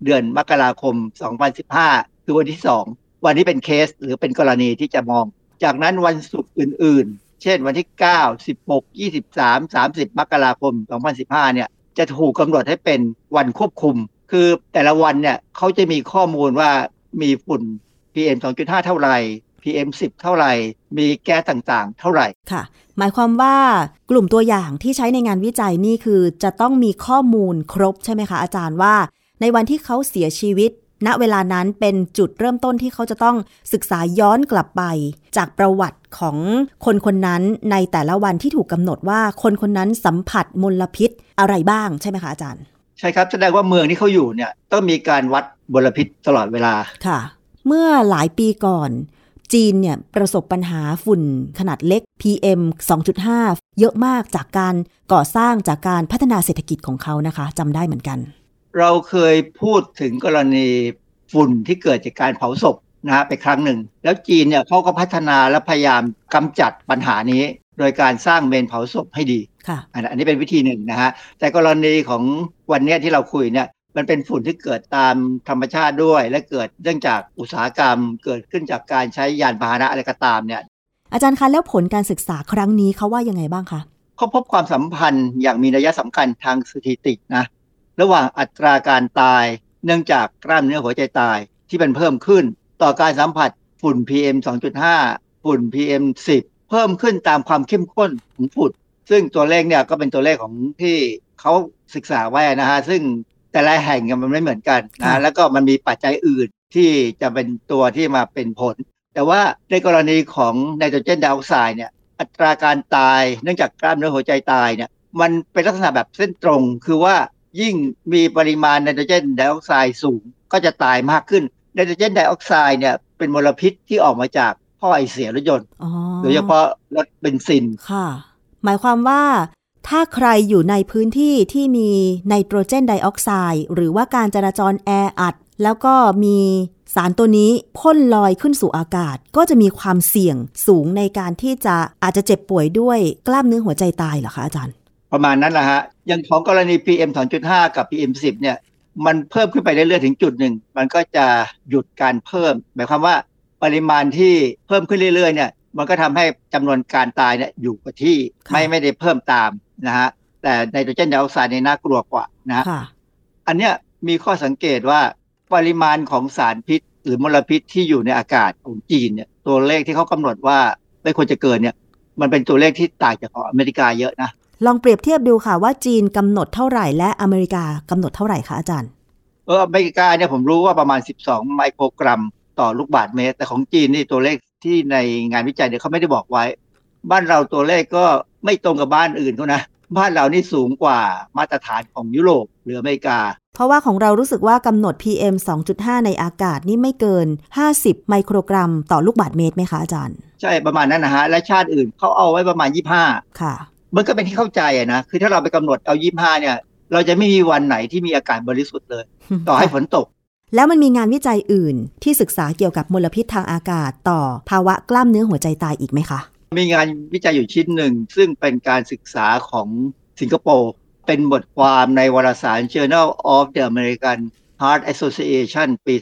เดือนมกราคม 2015 คือวันที่2วันนี้เป็นเคสหรือเป็นกรณีที่จะมอง จากนั้นวันศุกร์อื่นๆ เช่นวันที่ 9 16 23 30 มกราคม 2015 เนี่ย จะถูกกำหนดให้เป็นวันควบคุม คือแต่ละวันเนี่ยเขาจะมีข้อมูลว่ามีฝุ่น PM 2.5 เท่าไหร่ PM 10 เท่าไหร่ มีแก๊สต่างๆ เท่าไหร่ ค่ะ หมายความว่ากลุ่มตัวอย่างที่ใช้ในงานวิจัยนี่คือจะต้องมีข้อมูลครบใช่ไหมคะอาจารย์ว่า ในวันที่เขาเสียชีวิต ณเวลานั้นเป็นจุดเริ่มต้นที่เขาจะต้องศึกษาย้อนกลับไป จากประวัติของคนคนนั้นในแต่ละวันที่ถูกกำหนดว่าคนคนนั้นสัมผัสมลพิษอะไรบ้างใช่ไหมคะอาจารย์ ใช่ครับแสดงว่าเมืองที่เขาอยู่เนี่ยต้องมีการวัดมลพิษตลอดเวลาค่ะ เมื่อหลายปีก่อน จีนเนี่ยประสบปัญหาฝุ่นขนาดเล็ก PM 2.5 เยอะมากจากการก่อสร้างจากการพัฒนาเศรษฐกิจของเขานะคะจำได้เหมือนกัน เราเคยพูดถึงกรณีฝุ่นที่เกิดจากการเผาศพนะฮะไปครั้งหนึ่ง แล้วจีนเนี่ยเขาก็พัฒนาและพยายามกำจัดปัญหานี้ โดยการสร้างเมนเผาศพให้ดีค่ะอันอันนี้เป็นวิธีหนึ่งนะฮะแต่กรณีของวันเนี้ยที่เราคุยเนี่ยมันเป็นฝุ่นที่เกิดตามธรรมชาติด้วย และเกิดเนื่องจากอุตสาหกรรม เกิดขึ้นจากการใช้ยานพาหนะอะไรก็ตามเนี่ยอาจารย์คะแล้วผลการศึกษาครั้งนี้เขาว่ายังไงบ้างคะเขาพบความสัมพันธ์อย่างมีนัยสำคัญทางสถิตินะ ระหว่างอัตราการตาย เนื่องจากกล้ามเนื้อหัวใจตายที่มันเพิ่มขึ้น ต่อการสัมผัสฝุ่น PM 2.5 ฝุ่น PM 10 เพิ่มขึ้นตามความเข้มข้นของฝุ่นซึ่งตัวเลขเนี่ยก็เป็นตัวเลขของที่เขาศึกษาไว้นะฮะซึ่งแต่ละแห่งเนี่ยมันไม่เหมือนกันครันะบแล้วก็มันมีปัจจัยอื่นที่จะเป็นตัวที่มาเป็นผล แต่ว่าในกรณีของไนโตรเจนไดออกไซด์เนี่ยอัตราการตายเนื่องจากกล้ามเนื้อหัวใจตายเนี่ยมันเป็นลักษณะแบบเส้นตรง คือว่า ยิ่งมีปริมาณไนโตรเจนไดออกไซด์สูงก็จะตายมากขึ้นไนโตรเจนไดออกไซด์เนี่ยเป็นมลพิษที่ออกมาจากท่อไอเสียรถยนต์อ๋อโดยเฉพาะรถเบนซินค่ะ หมายความว่าถ้าใครอยู่ในพื้นที่ที่มีไนโตรเจนไดออกไซด์หรือว่าการจราจรแออัด แล้วก็มีสารตัวนี้พ่นลอยขึ้นสู่อากาศ ก็จะมีความเสี่ยงสูงในการที่จะอาจจะเจ็บป่วยด้วยกล้ามเนื้อหัวใจตายเหรอคะอาจารย์ ประมาณนั้นแหละฮะอย่างของกรณี PM 2.5 กับ PM 10เนี่ยมันเพิ่มขึ้นไปเรื่อยๆถึงจุดหนึ่ง มันก็จะหยุดการเพิ่ม หมายความว่าปริมาณที่เพิ่มขึ้นเรื่อยๆเนี่ยมันก็ทำให้จำนวนการตายเนี่ยอยู่กับที่ค่ะไม่ไม่ได้เพิ่มตามนะฮะแต่ไนโตรเจนไดออกไซด์เนี่ยน่ากลัวกว่านะฮะค่ะอันเนี้ยมีข้อสังเกตว่าปริมาณของสารพิษ หรือมลพิษที่อยู่ในอากาศของจีนเนี่ยตัวเลขที่เขากำหนดว่าไม่ควรจะเกินเนี่ยมันเป็นตัวเลขที่ต่างจากของอเมริกาเยอะนะ ลองเปรียบเทียบดูค่ะว่าจีนกำหนดเท่าไหร่ และอเมริกากำหนดเท่าไหร่คะอาจารย์ เอออเมริกาเนี่ยผมรู้ว่าประมาณ 12 ไมโครกรัมต่อลูกบาศก์เมตร แต่ของจีนนี่ตัวเลขที่ในงานวิจัยเนี่ยเขาไม่ได้บอกไว้ บ้านเราตัวเลขก็ไม่ตรงกับบ้านอื่นเขานะบ้านเรานี่สูงกว่ามาตรฐานของยุโรปหรืออเมริกา เพราะว่าของเรารู้สึกว่ากำหนด PM 2.5 ในอากาศนี่ไม่เกิน 50 ไมโครกรัมต่อลูกบาศก์เมตรไหมคะอาจารย์ ใช่ประมาณนั้นนะฮะ และชาติอื่นเขาเอาไว้ประมาณ 25 ค่ะ มันก็เป็นที่เข้าใจอะนะคือถ้าเราไปกำหนดเอา25เนี่ย เราจะไม่มีวันไหนที่มีอากาศบริสุทธิ์เลย ต่อให้ฝนตก แล้วมันมีงานวิจัยอื่นที่ศึกษาเกี่ยวกับมลพิษทางอากาศต่อภาวะกล้ามเนื้อหัวใจตายอีกไหมคะ มีงานวิจัยอยู่ชิ้นหนึ่ง ซึ่งเป็นการศึกษาของสิงคโปร์เป็นบทความในวารสาร Journal of the American Heart Association ปี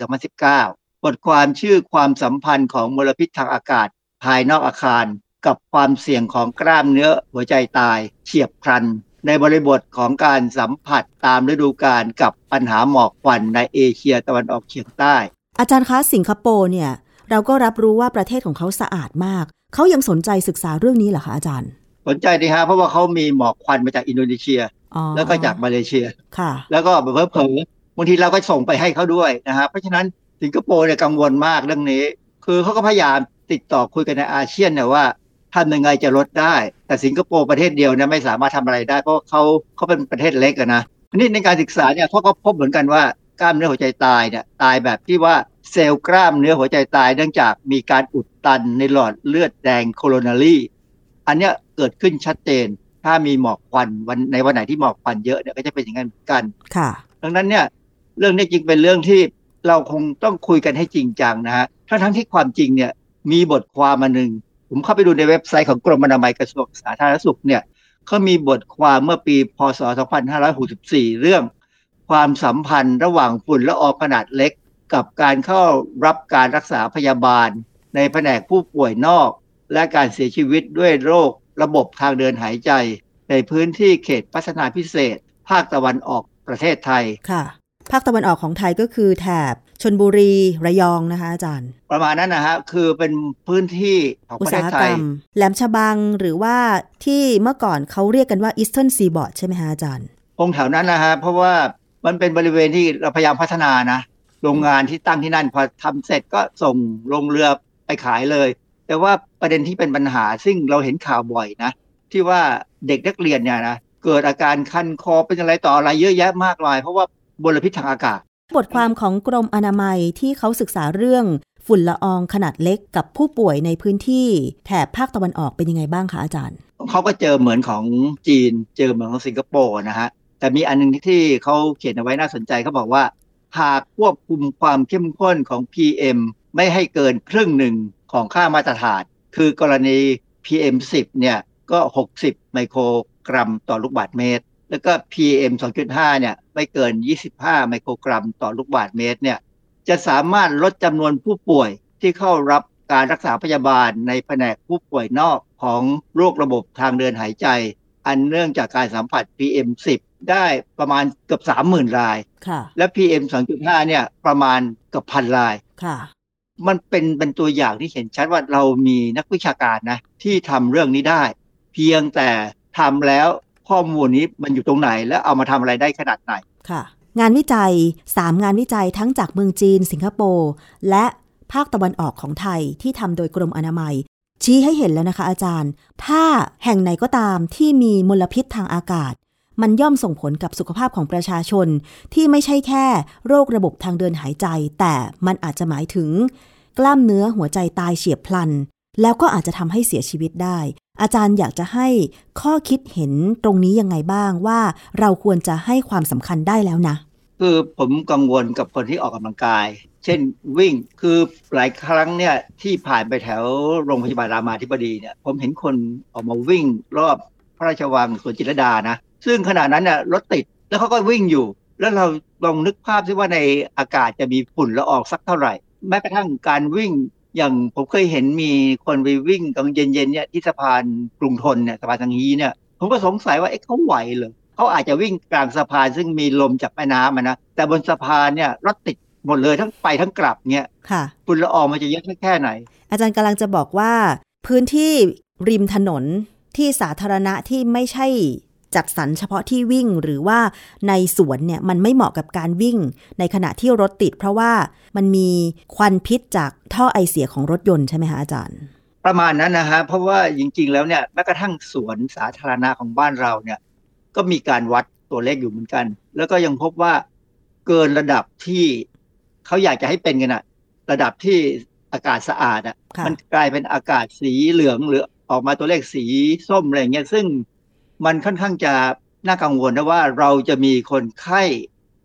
2019 บทความชื่อความสัมพันธ์ของมลพิษทางอากาศ ภายนอกอาคาร กับความเสี่ยงของกล้ามเนื้อหัวใจตายเฉียบพลัน ในบริบทของการสัมผัสตามฤดูกาลกับปัญหาหมอกควันในเอเชียตะวันออกเฉียงใต้ อาจารย์คะสิงคโปร์เนี่ยเราก็รับรู้ว่าประเทศของเขาสะอาดมาก เขายังสนใจศึกษาเรื่องนี้เหรอคะอาจารย์ สนใจดีฮะเพราะว่าเขามีหมอกควันมาจากอินโดนีเซียอ๋อแล้วก็จากมาเลเซียค่ะ แล้วก็เพิ่มเพิ่มบางทีเราก็ส่งไปให้เขาด้วยนะฮะเพราะฉะนั้นสิงคโปร์เนี่ยกังวลมากเรื่องนี้ คือเขาก็พยายามติดต่อคุยกันในอาเซียนเนี่ยว่า ทำยังไงจะลดได้ แต่สิงคโปร์ประเทศเดียวเนี่ยไม่สามารถทำอะไรได้ เพราะเขาเขาเป็นประเทศเล็กอะนะทีนี้ในการศึกษาเนี่ยเขาก็พบเหมือนกันว่ากล้ามเนื้อหัวใจตายเนี่ยตายแบบที่ว่าเซลล์กล้ามเนื้อหัวใจตายเนื่องจากมีการอุดตันในหลอดเลือดแดงโคโรนารีอันเนี้ยเกิดขึ้นชัดเจน ถ้ามีหมอกควันวันในวันไหนที่หมอกควันเยอะเนี่ยก็จะเป็นอย่างนั้นเหมือนกันค่ะ ดังนั้นเนี่ยเรื่องนี้จริงเป็นเรื่องที่เราคงต้องคุยกันให้จริงจังนะฮะทั้งทั้งที่ความจริงเนี่ยมีบทความมาหนึ่ง ผมเข้าไปดูในเว็บไซต์ของกรมอนามัยกระทรวงสาธารณสุขเนี่ยเขามีบทความเมื่อปี พศ 2564 เรื่อง ความสัมพันธ์ระหว่างฝุ่นละอองขนาดเล็ก กับการเข้ารับการรักษาพยาบาล ในแผนกผู้ป่วยนอก และการเสียชีวิตด้วยโรคระบบทางเดินหายใจ ในพื้นที่เขตพัฒนาพิเศษ ภาคตะวันออกประเทศไทย ภาคตะวันออกของไทยก็คือแถบชนบุรีระยองนะคะอาจารย์ ประมาณนั้นนะฮะคือเป็นพื้นที่ของอุปตระเทสาศหไทกรยรมแหลมฉบังหรือว่าที่เมื่อก่อนเขาเรียกกันว่า Eastern Seaboard ใช่ไหมคะอาจารย์คงแถวนั้นนะฮะเพราะว่ามันเป็นบริเวณที่เราพยายามพัฒนานะโรงงานที่ตั้งที่นั่นพอทำเสร็จก็ส่งลงเรือไปขายเลย แต่ว่าประเด็นที่เป็นปัญหาซึ่งเราเห็นข่าวบ่อยนะ ที่ว่าเด็กนักเรียนเนี่ยนะเกิดอาการคันคอเป็นอะไรต่ออะไรเยอะแยะมากมาย เพราะว่า มลพิษทางอากาศ บทความของกรมอนามัยที่เขาศึกษาเรื่องฝุ่นละอองขนาดเล็กกับผู้ป่วยในพื้นที่แถบภาคตะวันออกเป็นยังไงบ้างคะอาจารย์เขาก็เจอเหมือนของจีน เจอเหมือนของสิงคโปร์นะฮะแต่มีอันหนึงที่เขาเขียนเอาไว้น่าสนใจเขาบอกว่า หากควบคุมความเข้มข้นของ PM ไม่ให้เกินครึ่งหนึ่งของค่ามาตรฐาน คือกรณี PM 10 เนี่ยก็ 60 ไมโครกรัมต่อลูกบาศก์เมตร แล้วก็ PM 2.5 เนี่ย ไม่เกิน 25 ไมโครกรัมต่อลูกบาศก์เมตรเนี่ย จะสามารถลดจำนวนผู้ป่วยที่เข้ารับการรักษาพยาบาลในแผนกผู้ป่วยนอกของโรคระบบทางเดินหายใจ อันเนื่องจากการสัมผัส PM 10 ได้ประมาณเกือบ 30,000 รายค่ะและ PM 2.5 เนี่ยประมาณเกือบพันรายค่ะมันเป็นเป็นตัวอย่างที่เห็นชัดว่าเรามีนักวิชาการนะที่ทำเรื่องนี้ได้ เพียงแต่ทำแล้ว ข้อมูลนี้มันอยู่ตรงไหน แล้วเอามาทำอะไรได้ขนาดไหนค่ะ งานวิจัย 3 งานวิจัยทั้งจากเมืองจีน สิงคโปร์และภาคตะวันออกของไทยที่ทำโดยกรมอนามัย ชี้ให้เห็นแล้วนะคะอาจารย์ ถ้าแห่งไหนก็ตามที่มีมลพิษทางอากาศ มันย่อมส่งผลกับสุขภาพของประชาชน ที่ไม่ใช่แค่โรคระบบทางเดินหายใจ แต่มันอาจจะหมายถึง กล้ามเนื้อหัวใจตายเฉียบพลัน แล้วก็อาจจะทำให้เสียชีวิตได้ อาจารย์อยากจะให้ข้อคิดเห็นตรงนี้ยังไงบ้างว่าเราควรจะให้ความสำคัญได้แล้วนะ คือผมกังวลกับคนที่ออกกำลังกาย เช่นวิ่งคือหลายครั้งเนี่ยที่ผ่านไปแถวโรงพยาบาลรามาธิบดีเนี่ยผมเห็นคนออกมาวิ่งรอบพระราชวังสวนจิตรดานะ ซึ่งขณะนั้นเนี่ยรถติดแล้วเขาก็วิ่งอยู่ แล้วเราลองนึกภาพซิว่าในอากาศจะมีฝุ่นละอองสักเท่าไหร่แม้กระทั่งการวิ่ง อย่างผมเคยเห็นมีคนไปวิ่งตอนเย็นๆเนี่ยที่สะพานกรุงทนเนี่ยสะพานทางนี้เนี่ยผมก็สงสัยว่าเอ๊ะเขาไหวเหรอเขาอาจจะวิ่งกลางสะพานซึ่งมีลมจากแม่น้ำอะนะแต่บนสะพานเนี่ยรถติดหมดเลยทั้งไปทั้งกลับเนี่ยค่ะฝุ่นละอองมันจะเยอะแค่ไหน อาจารย์กำลังจะบอกว่า พื้นที่ริมถนนที่สาธารณะที่ไม่ใช่ จัดสรรเฉพาะที่วิ่งหรือว่าในสวนเนี่ยมันไม่เหมาะกับการวิ่ง ในขณะที่รถติด เพราะว่ามันมีควันพิษจากท่อไอเสียของรถยนต์ใช่ไหมคะอาจารย์ ประมาณนั้นนะฮะเพราะว่าจริง ๆ แล้วเนี่ยแม้กระทั่งสวนสาธารณะของบ้านเราเนี่ยก็มีการวัดตัวเลขอยู่เหมือนกัน แล้วก็ยังพบว่าเกินระดับที่เขาอยากจะให้เป็นกันอะระดับที่อากาศสะอาดอะค่ะมันกลายเป็นอากาศสีเหลืองหรือออกมาตัวเลขสีส้มอะไรอย่างเงี้ยซึ่ง มันค่อนข้างจะน่ากังวลนะว่าเราจะมีคนไข้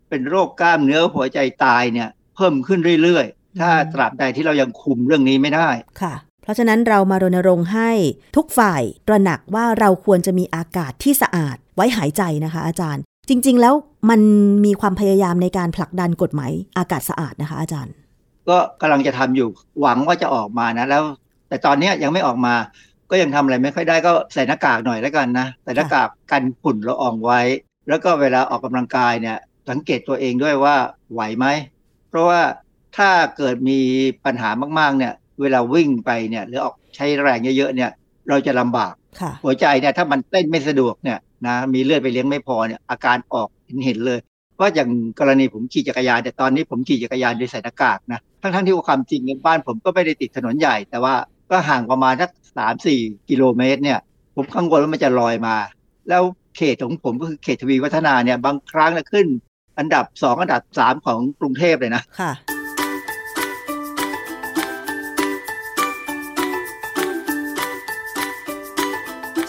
เป็นโรคกล้ามเนื้อหัวใจตายเนี่ย เพิ่มขึ้นเรื่อยๆ ถ้าตราบใดที่เรายังคุมเรื่องนี้ไม่ได้ค่ะ เพราะฉะนั้นเรามารณรงค์ให้ทุกฝ่ายตระหนักว่าเราควรจะมีอากาศที่สะอาดไว้หายใจนะคะ อาจารย์ จริง ๆ แล้วมันมีความพยายามในการผลักดันกฎหมายอากาศสะอาดนะคะ อาจารย์ ก็กำลังจะทำอยู่หวังว่าจะออกมานะแล้ว แต่ตอนเนี้ยยังไม่ออกมา ก็ยังทำอะไรไม่ค่อยได้ก็ใส่หน้ากากหน่อยแล้วกันนะใส่หน้ากากกันฝุ่นละอองไว้ แล้วก็เวลาออกกำลังกายเนี่ยสังเกตตัวเองด้วยว่าไหวไหม เพราะว่าถ้าเกิดมีปัญหามากๆเนี่ยเวลาวิ่งไปเนี่ยหรือออกใช้แรงเยอะๆเนี่ยเราจะลำบากค่ะหัวใจเนี่ยถ้ามันเต้นไม่สะดวกเนี่ยนะมีเลือดไปเลี้ยงไม่พอเนี่ยอาการออกเห็นๆเลยว่าอย่างกรณีผมขี่จักรยานแต่ตอนนี้ผมขี่จักรยานโดยใส่หน้ากากนะทั้งๆที่ว่าความจริงในบ้านผมก็ไม่ได้ติดถนนใหญ่ แต่ว่า ก็ห่างประมาณสักสามสี่กิโลเมตรเนี่ย ผมกังวลว่ามันจะลอยมา แล้วเขตของผมก็คือเขตทวีวัฒนาเนี่ย บางครั้งเนี่ยขึ้น อันดับสองอันดับสามของกรุงเทพเลยนะค่ะ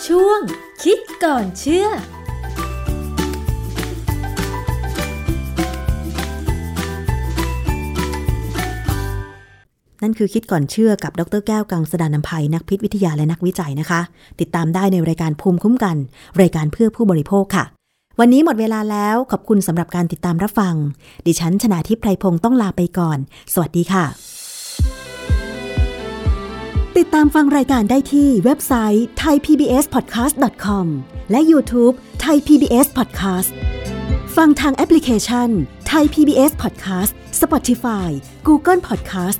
ช่วงคิดก่อนเชื่อ นั่นคือคิดก่อนเชื่อกับดรแก้วกังสดานนภัยนักพิษวิทยาและนักวิจัยนะคะ ติดตามได้ในรายการภูมิคุ้มกัน รายการเพื่อผู้บริโภคค่ะ วันนี้หมดเวลาแล้วขอบคุณสำหรับการติดตามรับฟัง ดิฉันชนะทิพไพรพงศ์ต้องลาไปก่อน สวัสดีค่ะ ติดตามฟังรายการได้ที่เว็บไซต์ thaipbspodcast.com และ YouTube Thai PBS Podcast ฟังทางแอปพลิเคชัน Thai PBS Podcast Spotify Google Podcast